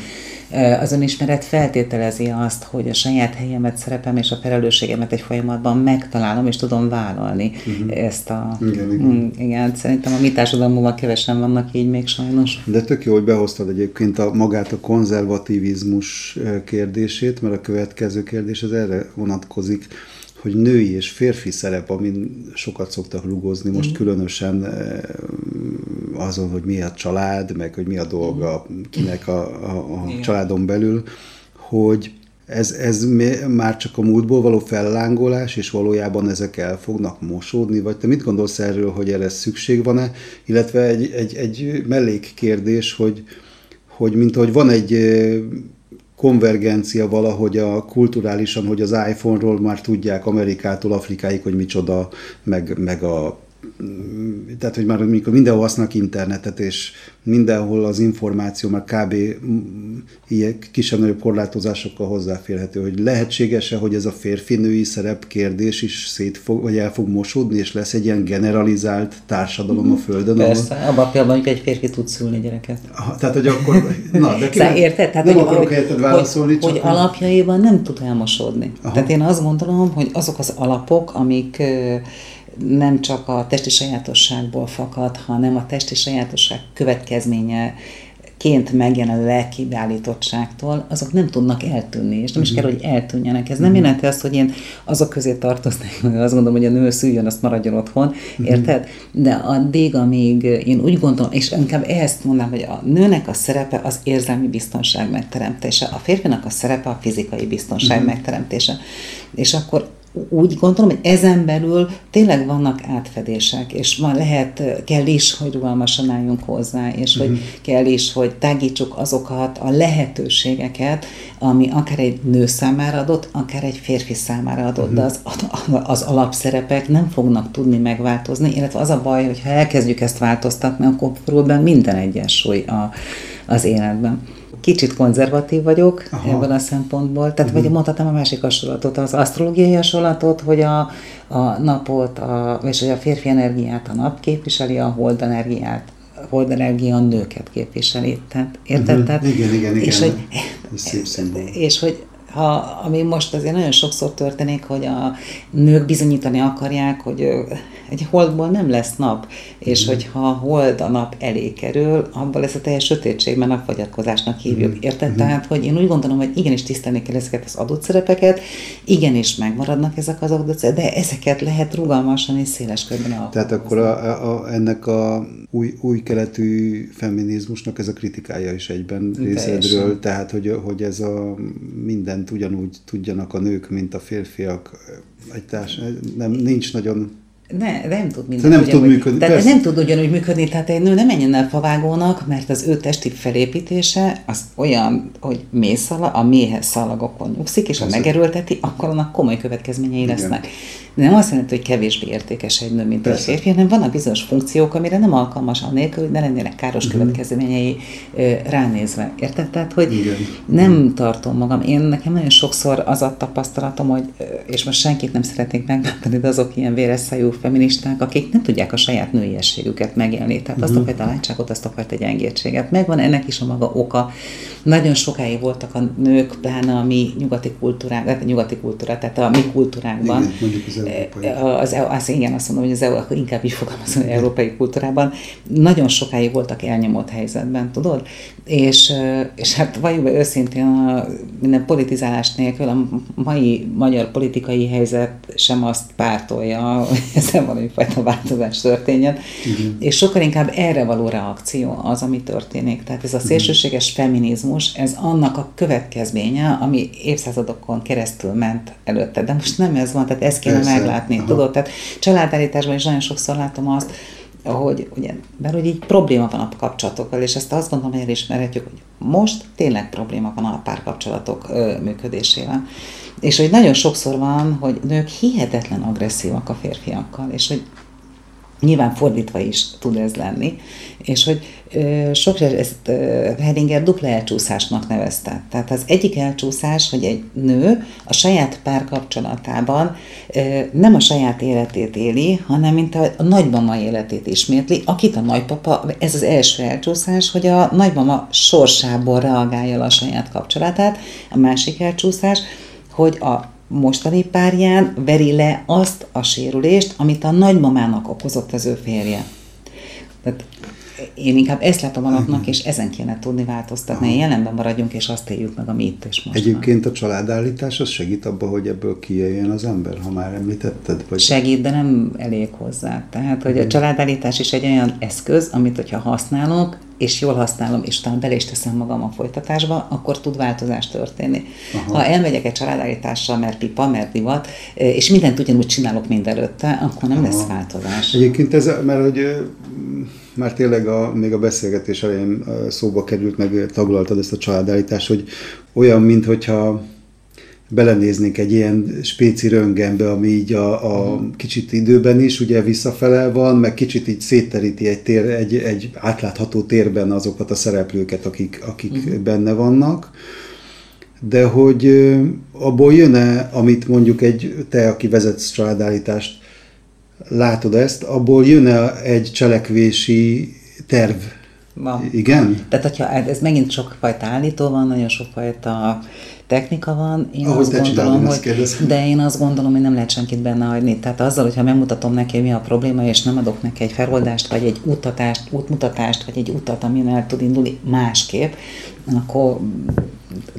az önismeret feltételezi azt, hogy a saját helyemet, szerepem és a felelősségemet egy folyamatban megtalálom, és tudom vállalni uh-huh. ezt a... Igen, igen. Mm, igen, szerintem a mi társadalmunkban kevesen vannak így még sajnos. De tök jó, hogy behoztad egyébként a, magát a konzervativizmus kérdését, mert a következő kérdés az erre vonatkozik hogy női és férfi szerep, amin sokat szoktak lugozni, most mm. különösen eh, azon, hogy mi a család, meg hogy mi a dolga mm. kinek a, a, a családon belül, hogy ez, ez már csak a múltból való fellángolás, és valójában ezek el fognak mosódni, vagy te mit gondolsz erről, hogy erre szükség van-e? Illetve egy, egy, egy mellékkérdés, hogy, hogy mint hogy van egy eh, konvergencia valahogy a kulturálisan, hogy az iPhone-ról már tudják Amerikától Afrikáig, hogy micsoda, meg, meg a tehát, hogy már amikor mindenhol használnak internetet, és mindenhol az információ már kb. ilyen kisebb-nagyobb korlátozásokkal hozzáférhető, hogy lehetséges-e, hogy ez a férfi-női szerep kérdés is szét fog, vagy el fog mosódni, és lesz egy ilyen generalizált társadalom a Földön? Persze, ahol... abban a pillanatban, hogy egy férfi tud szülni gyereket. Aha, tehát, hogy akkor... Na, de ki, szóval érted? Tehát, nem hogy, akarok hogy, válaszolni, hogy, hogy alapjaiban nem tud elmosódni. Aha. Tehát én azt gondolom, hogy azok az alapok, amik nem csak a testi sajátosságból fakad, hanem a testi sajátosság következménye ként megjelenő lelki beállítottságtól, azok nem tudnak eltűnni, és nem is kell, hogy eltűnjenek. Ez nem uh-huh. jelenti azt, hogy én azok közé tartoznék, hogy azt gondolom, hogy a nő szüljön, azt maradjon otthon, uh-huh. érted? De addig, amíg én úgy gondolom, és inkább ezt mondanám, hogy a nőnek a szerepe az érzelmi biztonság megteremtése, a férfinak a szerepe a fizikai biztonság megteremtése. És akkor úgy gondolom, hogy ezen belül tényleg vannak átfedések, és van lehet, kell is, hogy rugalmasan álljunk hozzá, és uh-huh. hogy mhm. kell is, hogy tágítsuk azokat a lehetőségeket, ami akár egy nő számára adott, akár egy férfi számára adott, uh-huh. de az, az alapszerepek nem fognak tudni megváltozni, illetve az a baj, hogy ha elkezdjük ezt változtatni, akkor fordul minden egyensúly a, az életben kicsit konzervatív vagyok Aha. ebből a szempontból. Tehát, uh-huh. vagy mondhatom a másik hasonlatot, az asztrológiai hasonlatot, hogy a, a napot, a, és hogy a férfi energiát a nap képviseli, a hold energiát hold energia a nőket képviseli. Tehát, érted? Uh-huh. Tehát, igen, igen, igen. És hogy, szép és hogy ha, ami most azért nagyon sokszor történik, hogy a nők bizonyítani akarják, hogy egy holdból nem lesz nap, és mm. hogyha a hold a nap elé kerül, abból lesz a teljes sötétség, mert napfagyatkozásnak hívjuk. Mm. Érted? Mm. Tehát, hogy én úgy gondolom, hogy igenis tisztelni kell ezeket az adott szerepeket, igenis megmaradnak ezek az adott szerepek, de ezeket lehet rugalmasan és széles körben alkalmazni. Tehát akkor a, a, ennek a új, új keletű feminizmusnak ez a kritikája is egyben részedről, tehát hogy, hogy ez a mindent ugyanúgy tudjanak a nők, mint a férfiak, egy társ, nem, nincs nagyon ne, nem tud minden nem tud működni. Tehát persze. nem tud ugyanúgy működni, tehát egy nő nem menjen el favágónak, mert az ő testi felépítése az olyan, hogy mészala, a méhes szalagokon nyugszik, és ha megerőlteti, akkor annak komoly következményei Igen. lesznek. De nem azt jelenti, hogy kevésbé értékes egy nő, mint Persze. egy férfi, hanem vannak bizonyos funkciók, amire nem alkalmas a nélkül, hogy ne lennének káros uh-huh. következményei ránézve. Érted? Tehát, hogy Igen. nem uh-huh. tartom magam. Én nekem nagyon sokszor az a tapasztalatom, hogy, és most senkit nem szeretnék megbántani, de azok ilyen véresszájú feministák, akik nem tudják a saját nőiességüket megélni. Tehát uh-huh. azt a fajta látságot, azt a fajta gyengétséget. Megvan ennek is a maga oka. Nagyon sokáig voltak a nők, pláne a mi nyugati kultúrák, tehát a nyugati kultúra, tehát a mi kultúránkban. Igen, európai. Az, az, igen, azt mondom, hogy az akkor inkább így fogalmazom, európai kultúrában nagyon sokáig voltak elnyomott helyzetben, tudod? És, és hát valljuk be őszintén, a, minden politizálás nélkül a mai magyar politikai helyzet sem azt pártolja, hogy (laughs) ezen valamifajta változás történjen, igen. és sokkal inkább erre való reakció az, ami történik. Tehát ez a szélsőséges feminizmus, ez annak a következménye, ami évszázadokon keresztül ment előtte. De most nem ez van, tehát ezt kéne. Meglátni, Aha. tudod? Tehát családállításban is nagyon sokszor látom azt, hogy ugye, mert hogy így probléma van a kapcsolatokkal, és ezt azt gondolom, hogy elismerhetjük, hogy most tényleg probléma van a párkapcsolatok ö, működésével. És hogy nagyon sokszor van, hogy nők hihetetlen agresszívak a férfiakkal, és hogy Nyilván fordítva is tud ez lenni, és hogy sokszor ezt Heringer dupla elcsúszásnak nevezte. Tehát az egyik elcsúszás, hogy egy nő a saját párkapcsolatában nem a saját életét éli, hanem mint a, a nagymama életét ismétli, akit a nagypapa, ez az első elcsúszás, hogy a nagymama sorsából reagálja a saját kapcsolatát, a másik elcsúszás, hogy a mostani párján veri le azt a sérülést, amit a nagymamának okozott az ő férje. Tehát én inkább ezt látom alapnak, és ezen kéne tudni változtatni. Aha. Jelenben maradjunk, és azt éljük meg, ami itt és most Egyébként a családállítás az segít abba, hogy ebből kijöjjön az ember, ha már említetted? Vagy... Segít, de nem elég hozzá. Tehát, hogy a családállítás is egy olyan eszköz, amit, hogyha használok, és jól használom, és utána bele is teszem magam a folytatásba, akkor tud változás történni. Aha. Ha elmegyek egy családállítással, mert pipa, mert divat, és mindent ugyanúgy csinálok mindenelőtte, akkor nem Aha. lesz változás. Egyébként ez, mert hogy már tényleg a, még a beszélgetés elején szóba került, meg taglaltad ezt a családállítást, hogy olyan, mintha belenéznénk egy ilyen spéci röngenbe, ami így a, a mhm. kicsit időben is ugye visszafele van, meg kicsit így szétteríti egy, tér, egy, egy átlátható térben azokat a szereplőket, akik, akik uh-huh. benne vannak. De hogy abból jön-e, amit mondjuk egy te, aki vezetsz családállítást, látod ezt, abból jön-e egy cselekvési terv? Van. Igen? Tehát, hogyha ez megint sokfajta állító van, nagyon sokfajta technika van, én Ahogy azt gondolom, hogy, de én azt gondolom, hogy nem lehet senkit benne hagyni. Tehát azzal, hogyha megmutatom neki, mi a probléma, és nem adok neki egy feloldást, vagy egy utatást, útmutatást, vagy egy utat, amin el tud indulni másképp, akkor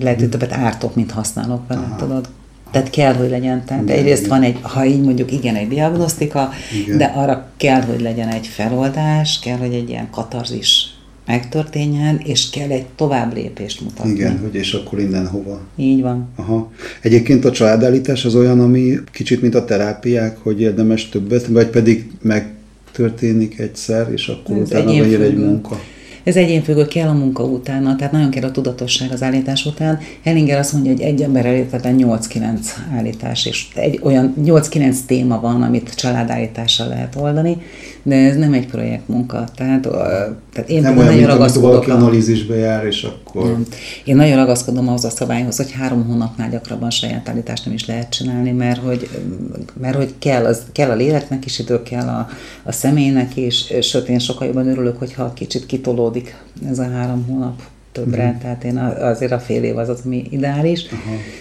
lehet, hogy többet ártok, mint használok vele, Aha. tudod? Tehát kell, hogy legyen. Tehát igen, egyrészt igen. van egy, ha így mondjuk igen, egy diagnosztika, igen. de arra kell, hogy legyen egy feloldás, kell, hogy egy ilyen katarzis megtörténjen, és kell egy tovább lépést mutatni. Igen, hogy és akkor innen hova. Így van. Aha. Egyébként a családállítás az olyan, ami kicsit mint a terápiák, hogy érdemes többet, vagy pedig megtörténik egyszer, és akkor Ez utána egy, egy munka. Ez egyénfüggő, kell a munka utána, tehát nagyon kell a tudatosság az állítás után. Hellinger azt mondja, hogy egy ember elétetben 8-9 állítás, és egy olyan 8-9 téma van, amit családállítással lehet oldani, de ez nem egy projektmunka. Tehát, tehát én nem olyan, nagyon ragaszkodok. valaki analízisbe jár, és akkor... Nem. Én nagyon ragaszkodom ahhoz a szabályhoz, hogy három hónapnál gyakrabban saját állítást nem is lehet csinálni, mert hogy, mert hogy kell, az, kell a léleknek is idő, kell a, a személynek is, sőt én sokkal jobban örülök, hogyha kicsit kitolódik ez a három hónap többre, uh-huh. tehát én azért a fél év az az, ami ideális, uh-huh.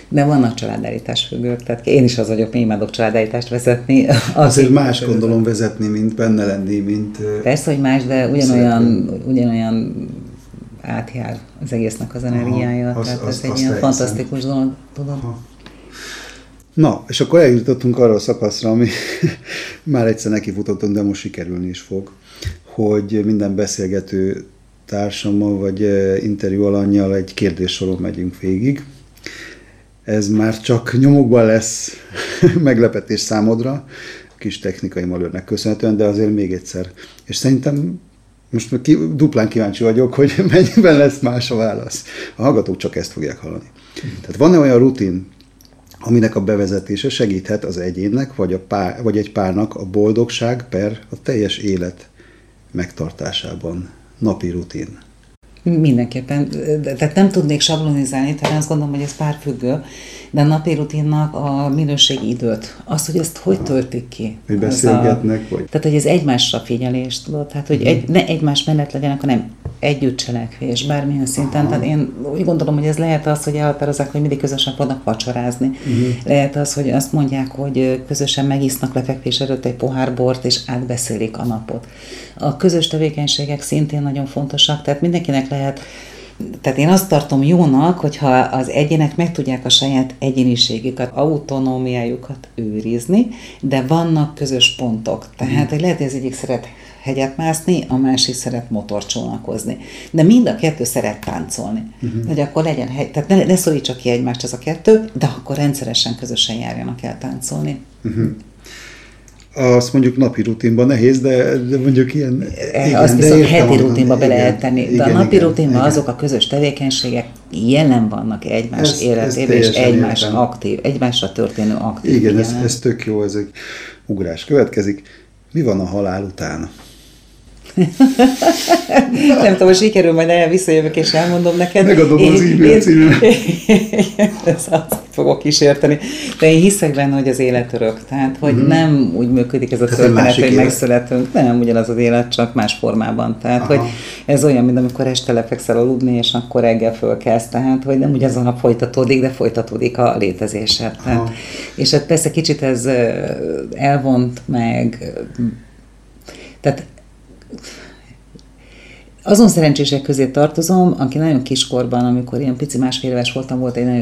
de vannak családállítás függők, tehát én is az vagyok, én imádok családállítást vezetni. Az azért más között. gondolom vezetni, mint benne lenni, mint... Persze, hogy más, de ugyanolyan, ugyanolyan átjár az egésznek az energiája, Aha, tehát az, ez egy ilyen fantasztikus dolog, tudod. Aha. Na, és akkor eljutottunk arra a szakaszra, ami (laughs) már egyszer nekifutottunk, de most sikerülni is fog, hogy minden beszélgető társammal vagy interjú alanyjal egy kérdéssoron megyünk végig. Ez már csak nyomokban lesz (laughs) meglepetés számodra, kis technikai malőrnek köszönhetően, de azért még egyszer. És szerintem most ki, duplán kíváncsi vagyok, hogy (laughs) mennyiben lesz más a válasz. A hallgatók csak ezt fogják hallani. Tehát van-e olyan rutin, aminek a bevezetése segíthet az egyénnek, vagy, a pár, vagy egy párnak a boldogság per a teljes élet megtartásában? Napi rutin? Mindenképpen, tehát nem tudnék sablonizálni, tehát azt gondolom, hogy ez párfüggő, de a napi rutinnak a minőségi időt, az, hogy ezt hogy töltik ki. Hogy beszélgetnek, a, vagy? Tehát, hogy ez egymásra figyelés, tudod, tehát, hogy egy, ne egymás mellett legyenek, hanem együtt cselekvés, bármilyen szinten. Aha. Tehát én úgy gondolom, hogy ez lehet az, hogy elhatározzák, hogy mindig közösen fognak vacsorázni. Uh-huh. Lehet az, hogy azt mondják, hogy közösen megisznak lefekvés előtt egy pohár bort, és átbeszélik a napot. A közös tevékenységek szintén nagyon fontosak, tehát mindenkinek lehet tehát én azt tartom jónak, hogyha az egyének meg tudják a saját egyéniségüket, autonómiájukat őrizni, de vannak közös pontok. Tehát, hogy lehet, hogy az egyik szeret hegyet mászni, a másik szeret motorcsónakozni. De mind a kettő szeret táncolni. Uh-huh. Hogy akkor legyen hegy, tehát ne, ne szólítsa ki egymást az a kettő, de akkor rendszeresen közösen járjanak el táncolni. Uh-huh azt mondjuk napi rutinban nehéz, de, de mondjuk ilyen... Igen, azt viszont heti rutinba be lehet tenni. Igen, de a napi igen, rutinban igen. azok a közös tevékenységek jelen vannak egymás ez, életében, ez és egymás aktív, egymásra történő aktív. Igen, ez, ez tök jó, ez egy ugrás következik. Mi van a halál után? (laughs) nem tudom, hogy sikerül, majd el visszajövök és elmondom neked. Megadom az e-mail címet. (laughs) Ezt azt fogok kísérteni. De én hiszek benne, hogy az élet örök. Tehát, hogy uh-huh. nem úgy működik ez a történet, hogy élet. megszületünk. Nem ugyanaz az élet, csak más formában. Tehát, Aha. hogy ez olyan, mint amikor este lefekszel aludni, és akkor reggel fölkelsz. Tehát, hogy nem ugyanaz a nap folytatódik, de folytatódik a létezésed. Tehát, és hát persze kicsit ez elvont meg, tehát azon szerencsések közé tartozom, aki nagyon kiskorban, amikor ilyen pici másfél éves voltam, volt egy nagyon,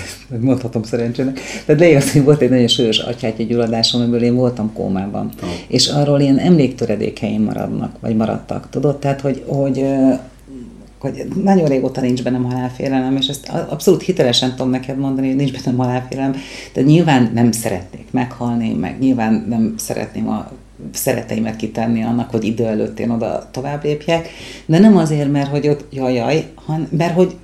(laughs) mondhatom szerencsének, tehát leírsz, hogy volt egy nagyon súlyos atyátyi gyulladásom, amiből én voltam kómában. Oh. És arról ilyen emléktöredékeim maradnak, vagy maradtak, tudod? Tehát, hogy, hogy hogy nagyon régóta nincs bennem halálfélelem, és ezt abszolút hitelesen tudom neked mondani, hogy nincs bennem halálfélelem, de nyilván nem szeretnék meghalni, meg nyilván nem szeretném a szereteimet kitenni annak, hogy idő előtt én oda tovább lépjek, de nem azért, mert hogy ott jaj, jaj, hanem mert hogy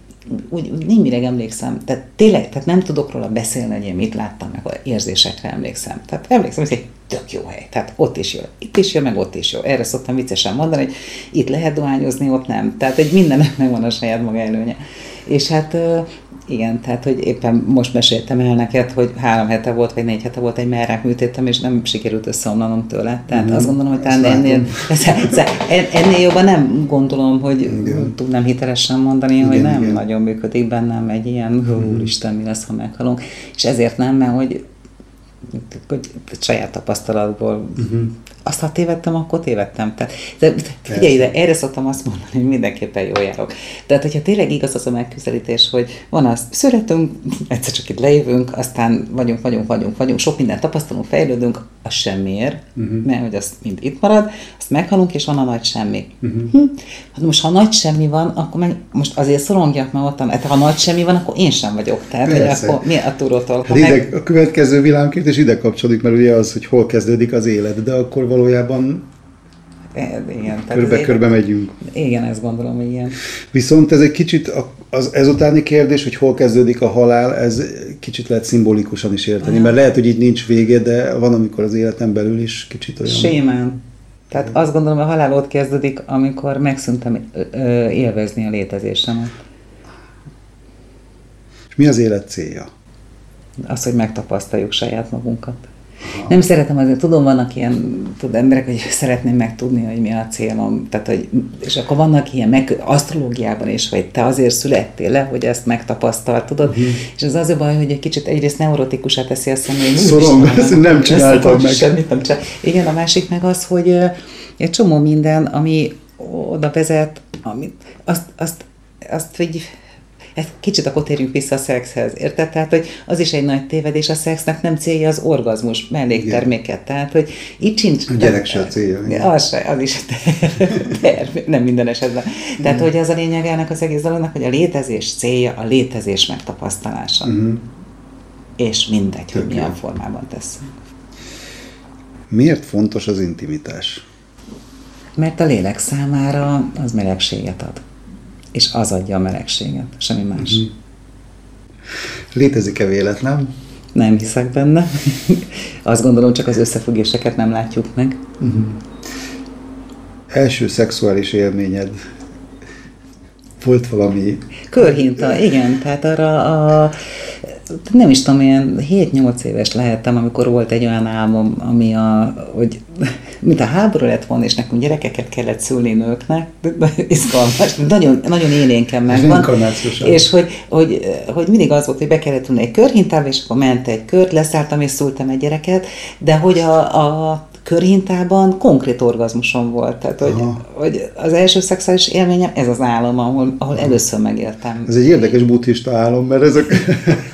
úgy, úgy némileg emlékszem, tehát tényleg, tehát nem tudok róla beszélni, hogy én mit láttam, meg a érzésekre emlékszem. Tehát emlékszem, hogy egy tök jó hely, tehát ott is jó, itt is jó, meg ott is jó. Erre szoktam viccesen mondani, hogy itt lehet dohányozni, ott nem. Tehát egy mindennek (laughs) megvan a saját maga előnye. És hát igen, tehát hogy éppen most meséltem el neked, hogy három hete volt, vagy négy hete volt egy merrák műtétem, és nem sikerült összeomlanom tőle. Tehát mm. azt gondolom, hogy talán ennél, ennél jobban nem gondolom, hogy igen. tudnám hitelesen mondani, igen, hogy nem igen. nagyon működik bennem egy ilyen, úristen, mi lesz, ha meghalunk. És ezért nem, mert hogy hogy saját tapasztalatból uh-huh azt ha tévedtem, akkor tévedtem. Tehát, de, figyelj ide, erre szoktam azt mondani, hogy mindenképpen jól járok. Tehát, hogyha tényleg igaz az a megközelítés, hogy van az, születünk, egyszer csak itt lejövünk, aztán vagyunk, vagyunk, vagyunk, vagyunk, sok mindent tapasztalunk, fejlődünk, az semmiért, uh-huh. mert hogy az mind itt marad, azt meghalunk, és van a nagy semmi. Uh-huh. Hm? Hát most, ha nagy semmi van, akkor meg, most azért szorongjak, mert ott, hát, ha nagy semmi van, akkor én sem vagyok. Tehát, hogy akkor mi a túrótól? Hát ide, meg... A következő villámkért, és ide kapcsolódik, mert ugye az, hogy hol kezdődik az élet, de akkor valójában e, igen, körbe-körbe megyünk. Igen, ezt gondolom, igen. Viszont ez egy kicsit, az ezutáni kérdés, hogy hol kezdődik a halál, ez kicsit lehet szimbolikusan is érteni, mert lehet, hogy itt nincs vége, de van, amikor az életem belül is kicsit olyan... Sémán. Tehát azt gondolom, a halál ott kezdődik, amikor megszűntem élvezni a létezésemet. És mi az élet célja? Az, hogy megtapasztaljuk saját magunkat. Nem szeretem azért, tudom, vannak ilyen tud, emberek, hogy (laughs) szeretném megtudni, hogy mi a célom. Tehát, hogy, és akkor vannak ilyen meg, asztrológiában is, hogy te azért születtél le, hogy ezt megtapasztalt, tudod? Uh-huh. És az az a baj, hogy egy kicsit egyrészt neurotikusá teszi a személy. Szorong, ezt nem csináltam meg. Semmit nem csinál. Igen, a másik meg az, hogy egy csomó minden, ami oda vezet, amit, azt, azt, azt hogy ezt kicsit akkor térjünk vissza a szexhez, érted? Tehát, hogy az is egy nagy tévedés, a szexnek nem célja az orgazmus, mellékterméket. Tehát, hogy itt sincs... A gyerek se a célja. Az, se, az is terv, (laughs) nem minden esetben. Tehát, hogy az a lényeg ennek az egész dolognak, hogy a létezés célja a létezés megtapasztalása. Uh-huh. És mindegy, Tök hogy milyen jó. formában teszünk. Miért fontos az intimitás? Mert a lélek számára az melegséget ad és az adja a melegséget, semmi más. Uh-huh. Létezik-e véletlen? Nem hiszek benne. (laughs) Azt gondolom, csak az összefüggéseket nem látjuk meg. Uh-huh. Első szexuális élményed volt valami... Körhinta, igen. Tehát arra a nem is tudom, ilyen 7-8 éves lehettem, amikor volt egy olyan álmom, ami a, hogy (laughs) mint a háború lett volna, és nekünk gyerekeket kellett szülni nőknek, izgalmas, nagyon, nagyon élénken megvan. És hogy, hogy, hogy, mindig az volt, hogy be kellett ülni egy körhintába, és akkor ment egy kört, leszálltam és szültem egy gyereket, de hogy a, a körhintában konkrét orgazmusom volt. Tehát, hogy, hogy az első szexuális élményem, ez az álom, ahol, ahol először megéltem. Ez egy érdekes buddhista álom, mert ezek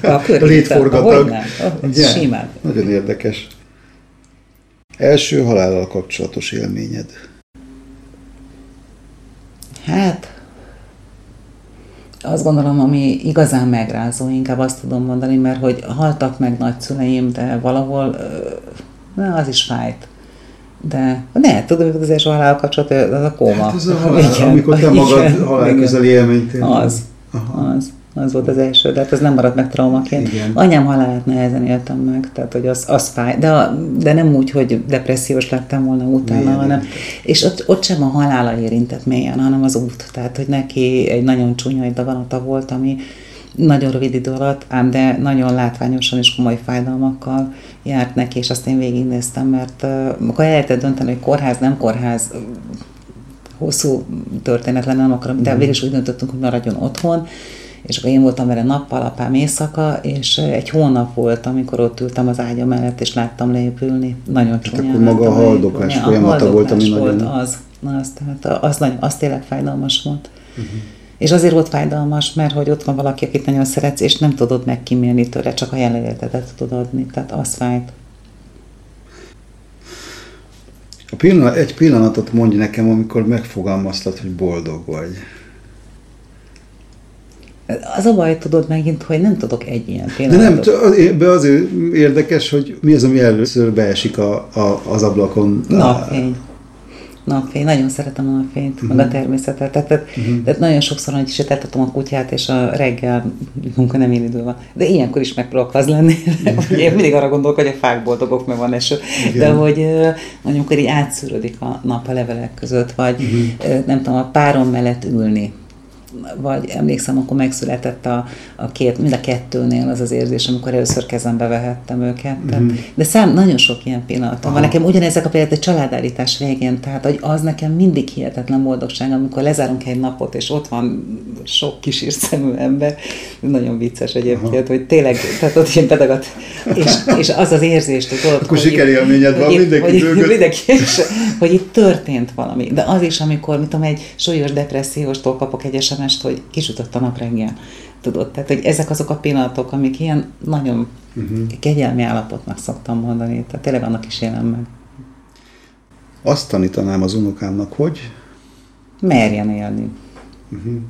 a, (laughs) a létforgatag. Oh, simán. Nagyon érdekes. Első halállal kapcsolatos élményed? Hát, azt gondolom, ami igazán megrázó, inkább azt tudom mondani, mert hogy haltak meg nagyszüleim, de valahol na, az is fájt. De ne, tudom, hogy az első halál kapcsolat, az a kóma. Hát ez a halál, (laughs) igen, amikor te magad halál közeli élményt Az, Aha. az. Az volt az első, de hát ez nem maradt meg traumaként. Igen. Anyám halálát nehezen éltem meg, tehát hogy az, az fáj. De, de nem úgy, hogy depressziós lettem volna utána, Milyen hanem, és ott, ott sem a halála érintett mélyen, hanem az út. Tehát, hogy neki egy nagyon csúnya daganata volt, ami nagyon rövid idő alatt, ám de nagyon látványosan és komoly fájdalmakkal járt neki, és azt én végignéztem, mert akkor el lehetett dönteni, hogy kórház, nem kórház, hosszú történet lenne, nem akarom, de végül is úgy döntöttünk, hogy maradjon otthon, és akkor én voltam vele nappal, apám éjszaka, és egy hónap volt, amikor ott ültem az ágya mellett, és láttam leépülni. Nagyon csúnyán. Hát akkor maga a haldoklás folyamata volt, ami volt nagyon... az, az, tehát az, nagyon, az tényleg fájdalmas volt. Uh-huh. És azért volt fájdalmas, mert hogy ott van valaki, akit nagyon szeretsz, és nem tudod megkímélni tőle, csak a jelenlétedet tudod adni. Tehát az fájt. A pillanat, egy pillanatot mondj nekem, amikor megfogalmaztad, hogy boldog vagy. Az a baj, tudod megint, hogy nem tudok egy ilyen pillanatot. De nem, be azért érdekes, hogy mi az, ami először beesik a, a, az ablakon. Napfény napfény, nagyon szeretem a napfényt, uh-huh. meg a mhm. természetet. Tehát, tehát, uh-huh. tehát nagyon sokszor, hogy sétáltatom a kutyát, és a reggel munka nem én idő van. De ilyenkor is megpróbálok az lenni. (laughs) Uh-huh. Én mindig arra gondolok, hogy a fák boldogok, meg van eső. Igen. De hogy mondjuk, amikor így átszűrődik a nap a levelek között, vagy uh-huh. nem tudom, a párom mellett ülni vagy emlékszem, akkor megszületett a, a két, mind a kettőnél az az érzés, amikor először kezembe vehettem őket. Tehát, uh-huh. De szám, nagyon sok ilyen pillanatom van. Nekem ugyanezek a például a családállítás végén, tehát hogy az nekem mindig hihetetlen boldogság, amikor lezárunk egy napot, és ott van sok kis szemű ember. Nagyon vicces egyébként, Aha. hogy tényleg, tehát ott ilyen pedagat, és, és az az érzés, hogy tudod, Akkor sikerélményed van mindenki hogy, mindenki, és, hogy itt történt valami. De az is, amikor, mit tudom, egy súlyos depresszióstól kapok egy esemény, sms hogy kisütött a nap reggel. Tudod, tehát hogy ezek azok a pillanatok, amik ilyen nagyon uh-huh. kegyelmi állapotnak szoktam mondani, tehát tényleg annak is élem meg. Azt tanítanám az unokámnak, hogy? Merjen élni. Uh-huh.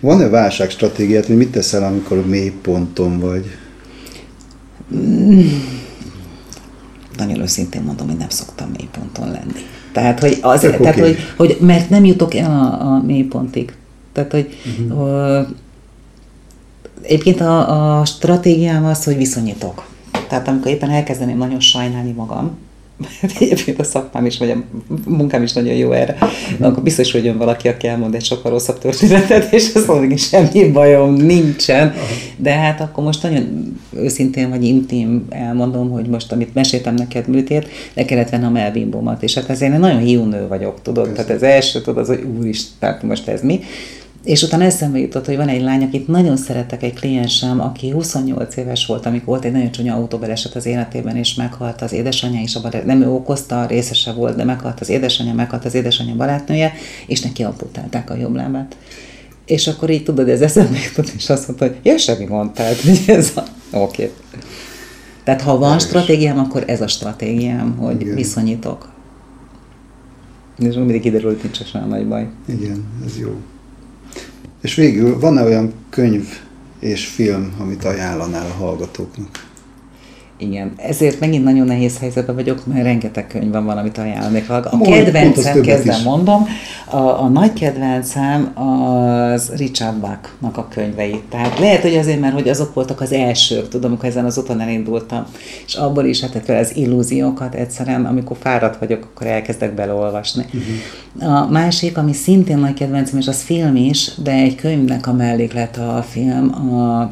Van-e válságstratégiát, hogy mit teszel, amikor mély ponton vagy? Mm. Nagyon őszintén mondom, hogy nem szoktam mély ponton lenni. Tehát, hogy, azért, tehát okay. hogy, hogy, mert nem jutok el a, a mélypontig. Tehát, hogy uh-huh. egyébként a, a stratégiám az, hogy viszonyítok. Tehát amikor éppen elkezdeném nagyon sajnálni magam, egyébként a szakmám is, vagy a munkám is nagyon jó erre, uh-huh. akkor biztos, hogy jön valaki, aki elmond egy sokkal rosszabb történetet, és azt mondja, hogy semmi bajom nincsen. De hát akkor most nagyon őszintén vagy intim elmondom, hogy most, amit meséltem neked műtét, le kellett vennem a melbimbomat, és hát ezért én nagyon hiú nő vagyok, tudod? Tehát az első, tudod, az, hogy úristen, tehát most ez mi. És utána eszembe jutott, hogy van egy lány, akit nagyon szeretek, egy kliensem, aki 28 éves volt, amikor volt egy nagyon csúnya autóbaleset az életében, és meghalt az édesanyja is, a nem ő okozta, részese volt, de meghalt az édesanyja, meghalt az édesanyja barátnője, és neki amputálták a jobb lábát. És akkor így tudod, ez eszembe jutott, és azt mondta, hogy ja, semmi gond, tehát (laughs) ez a... Oké. Okay. Tehát ha van stratégiám, akkor ez a stratégiám, hogy Igen. viszonyítok. És mindig kiderül, hogy nincs olyan nagy baj. Igen, ez jó. És végül van-e olyan könyv és film, amit ajánlanál a hallgatóknak? Igen, ezért megint nagyon nehéz helyzetben vagyok, mert rengeteg könyv van valamit ajánlani. A kedvencem, kezdem is. mondom, a, a nagy kedvencem az Richard Bachnak a könyvei. Tehát lehet, hogy azért, mert hogy azok voltak az elsők, tudom, amikor ezen az úton elindultam, és abból is hát az illúziókat egyszerűen, amikor fáradt vagyok, akkor elkezdek beleolvasni. Uh-huh. A másik, ami szintén nagy kedvencem, és az film is, de egy könyvnek a melléklet a film, a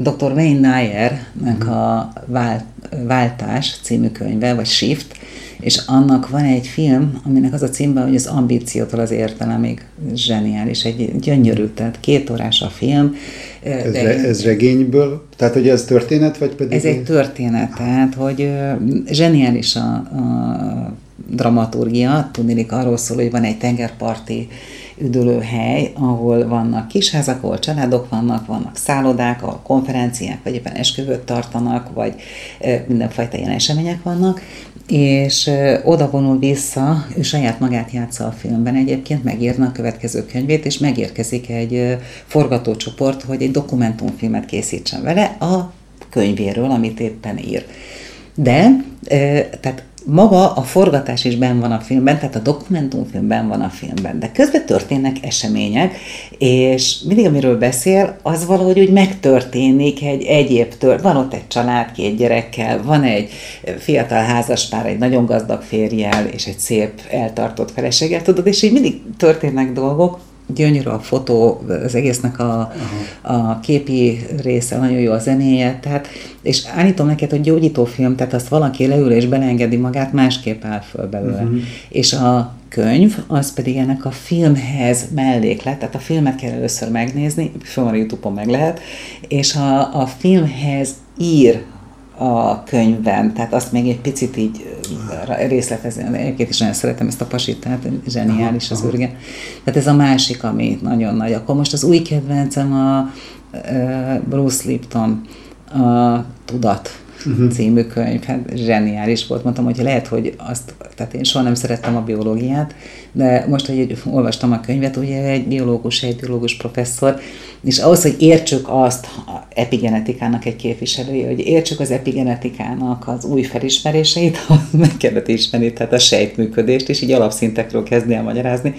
Dr. Wayne Dyer-nek mhm. a Vált, Váltás című könyve, vagy Shift, és annak van egy film, aminek az a címben, hogy az ambíciótól az értelemig zseniális, egy gyönyörű, tehát két órás a film. Ez, de re, ez regényből? Tehát, hogy ez történet, vagy pedig? Ez egy történet, tehát, hogy zseniális a, a dramaturgia, tudnélik arról szól, hogy van egy tengerparti üdülőhely, ahol vannak kisházak, ahol családok vannak, vannak szállodák, ahol konferenciák, vagy éppen esküvőt tartanak, vagy mindenfajta ilyen események vannak, és oda vonul vissza, ő saját magát játsza a filmben egyébként, megírna a következő könyvét, és megérkezik egy forgatócsoport, hogy egy dokumentumfilmet készítsen vele a könyvéről, amit éppen ír. De, tehát maga a forgatás is benn van a filmben, tehát a dokumentumfilm benn van a filmben, de közben történnek események, és mindig, amiről beszél, az valahogy úgy megtörténik egy egyéb tör. Van ott egy család két gyerekkel, van egy fiatal házaspár, egy nagyon gazdag férjel, és egy szép eltartott feleséggel, tudod, és így mindig történnek dolgok, gyönyörű a fotó, az egésznek a, a képi része, nagyon jó a zenéje, tehát, és állítom neked, hogy gyógyító film, tehát azt valaki leül és beleengedi magát, másképp áll föl belőle. Uh-huh. És a könyv, az pedig ennek a filmhez melléklet, tehát a filmet kell először megnézni, föl van a Youtube-on meg lehet, és a, a filmhez ír a könyvben, tehát azt még egy picit így részletezni. Egyébként is nagyon szeretem ezt a pasit, tehát zseniális az ürge. Tehát ez a másik, ami nagyon nagy. Akkor most az új kedvencem a Bruce Lipton, a Tudat uh-huh. című könyv, hát zseniális volt. Mondtam, hogy lehet, hogy azt, tehát én soha nem szerettem a biológiát, de most, hogy olvastam a könyvet, ugye egy biológus, egy biológus professzor, és ahhoz, hogy értsük azt, a epigenetikának egy képviselője, hogy értsük az epigenetikának az új felismeréseit, (laughs) meg kellett ismerni, tehát a sejtműködést, és így alapszintekről kezdni el magyarázni.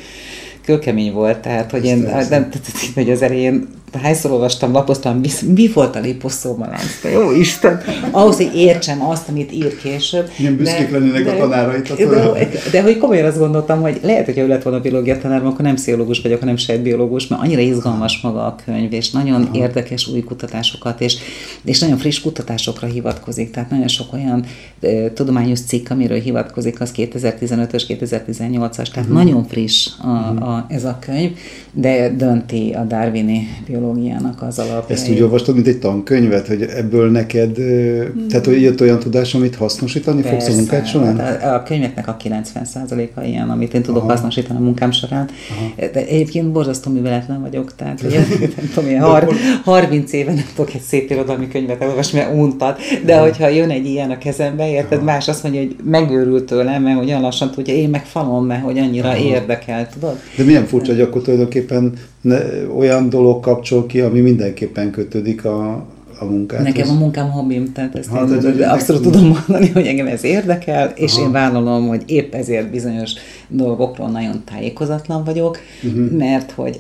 Kőkemény volt, tehát hogy én nem, hogy az elején hányszor olvastam, lapoztam, mi, mi volt a liposzómalánc, jó Isten, ahhoz, hogy értsem azt, amit ír később. Igen, büszkék lennének a tanárait. De, de, de, hogy komolyan azt gondoltam, hogy lehet, hogy ő lett volna biológia tanár, akkor nem pszichológus vagyok, hanem sejtbiológus, mert annyira izgalmas maga a könyv, és nagyon Aha. érdekes új kutatásokat, és, és nagyon friss kutatásokra hivatkozik, tehát nagyon sok olyan e, tudományos cikk, amiről hivatkozik, az 2015-ös, 2018-as, tehát uh-huh. nagyon friss a, uh-huh. a, ez a könyv, de dönti a Darwini biológiának az alapja. Ezt úgy olvastad, mint egy tankönyvet, hogy ebből neked, hmm. tehát hogy jött olyan tudás, amit hasznosítani Persze, fogsz a munkád során? A, a könyveknek a 90%-a ilyen, amit én tudok Aha. hasznosítani a munkám során. Aha. De egyébként borzasztó műveletlen vagyok, tehát hogy (laughs) nem tudom, ilyen har, 30 éve nem tudok egy szép irodalmi könyvet elolvasni, mert untat, de Aha. hogyha jön egy ilyen a kezembe, érted, Aha. más azt mondja, hogy megőrült tőlem, mert olyan lassan tudja, én meg falom, mert hogy annyira Aha. érdekel, tudod? De milyen furcsa, hogy akkor tulajdonképpen ne, olyan dolog kapcsol ki, ami mindenképpen kötődik a, a munkát. Nekem a munkám hobbim, tehát ezt ha, én de, abszolút tudom mondani, hogy engem ez érdekel, és Aha. én vállalom, hogy épp ezért bizonyos dolgokról nagyon tájékozatlan vagyok, uh-huh. mert hogy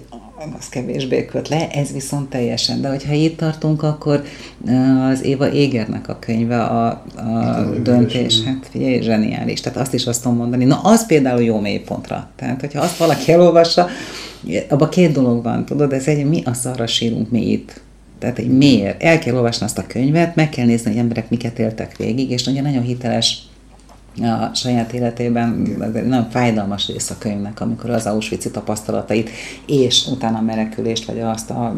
az kevésbé köt le, ez viszont teljesen. De hogyha itt tartunk, akkor az Éva Égernek a könyve, a, a döntés, hát figyelj, zseniális. Tehát azt is azt tudom mondani. Na, az például jó mélypontra. Tehát, hogyha azt valaki elolvassa, abban két dolog van, tudod, ez egy, mi a szarra sírunk mi itt. Tehát egy miért? El kell olvasni azt a könyvet, meg kell nézni, hogy emberek miket éltek végig, és nagyon, nagyon hiteles a saját életében nagyon fájdalmas rész a könyvnek, amikor az auschwitz tapasztalatait és utána a menekülést, vagy azt a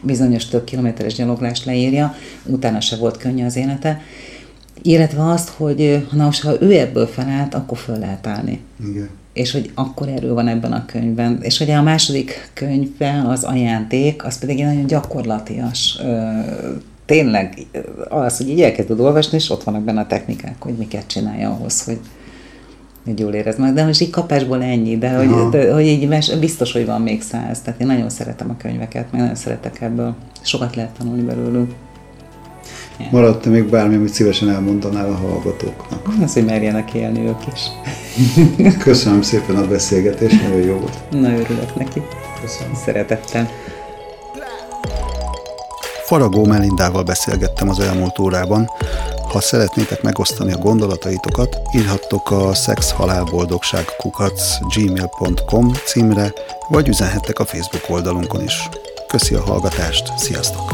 bizonyos több kilométeres gyaloglást leírja, utána se volt könnyű az élete, illetve azt, hogy na ha ő ebből felállt, akkor föl lehet állni. Igen. És hogy akkor erő van ebben a könyvben. És ugye a második könyvben az ajándék, az pedig egy nagyon gyakorlatias tényleg az, hogy így elkezded olvasni, és ott vannak benne a technikák, hogy miket csinálja ahhoz, hogy, hogy jól érezd meg. De most így kapásból ennyi, de hogy, de, hogy így biztos, hogy van még száz. Tehát én nagyon szeretem a könyveket, meg nagyon szeretek ebből. Sokat lehet tanulni belőlük. Maradt még bármi, amit szívesen elmondanál a hallgatóknak? Az, hogy merjenek élni ők is. (laughs) Köszönöm szépen a beszélgetést, nagyon jó volt. Na, örülök neki. Köszönöm. Szeretettel. Faragó Melindával beszélgettem az elmúlt órában. Ha szeretnétek megosztani a gondolataitokat, írhattok a szexhalálboldogság kukac gmail.com címre, vagy üzenhettek a Facebook oldalunkon is. Köszi a hallgatást, sziasztok!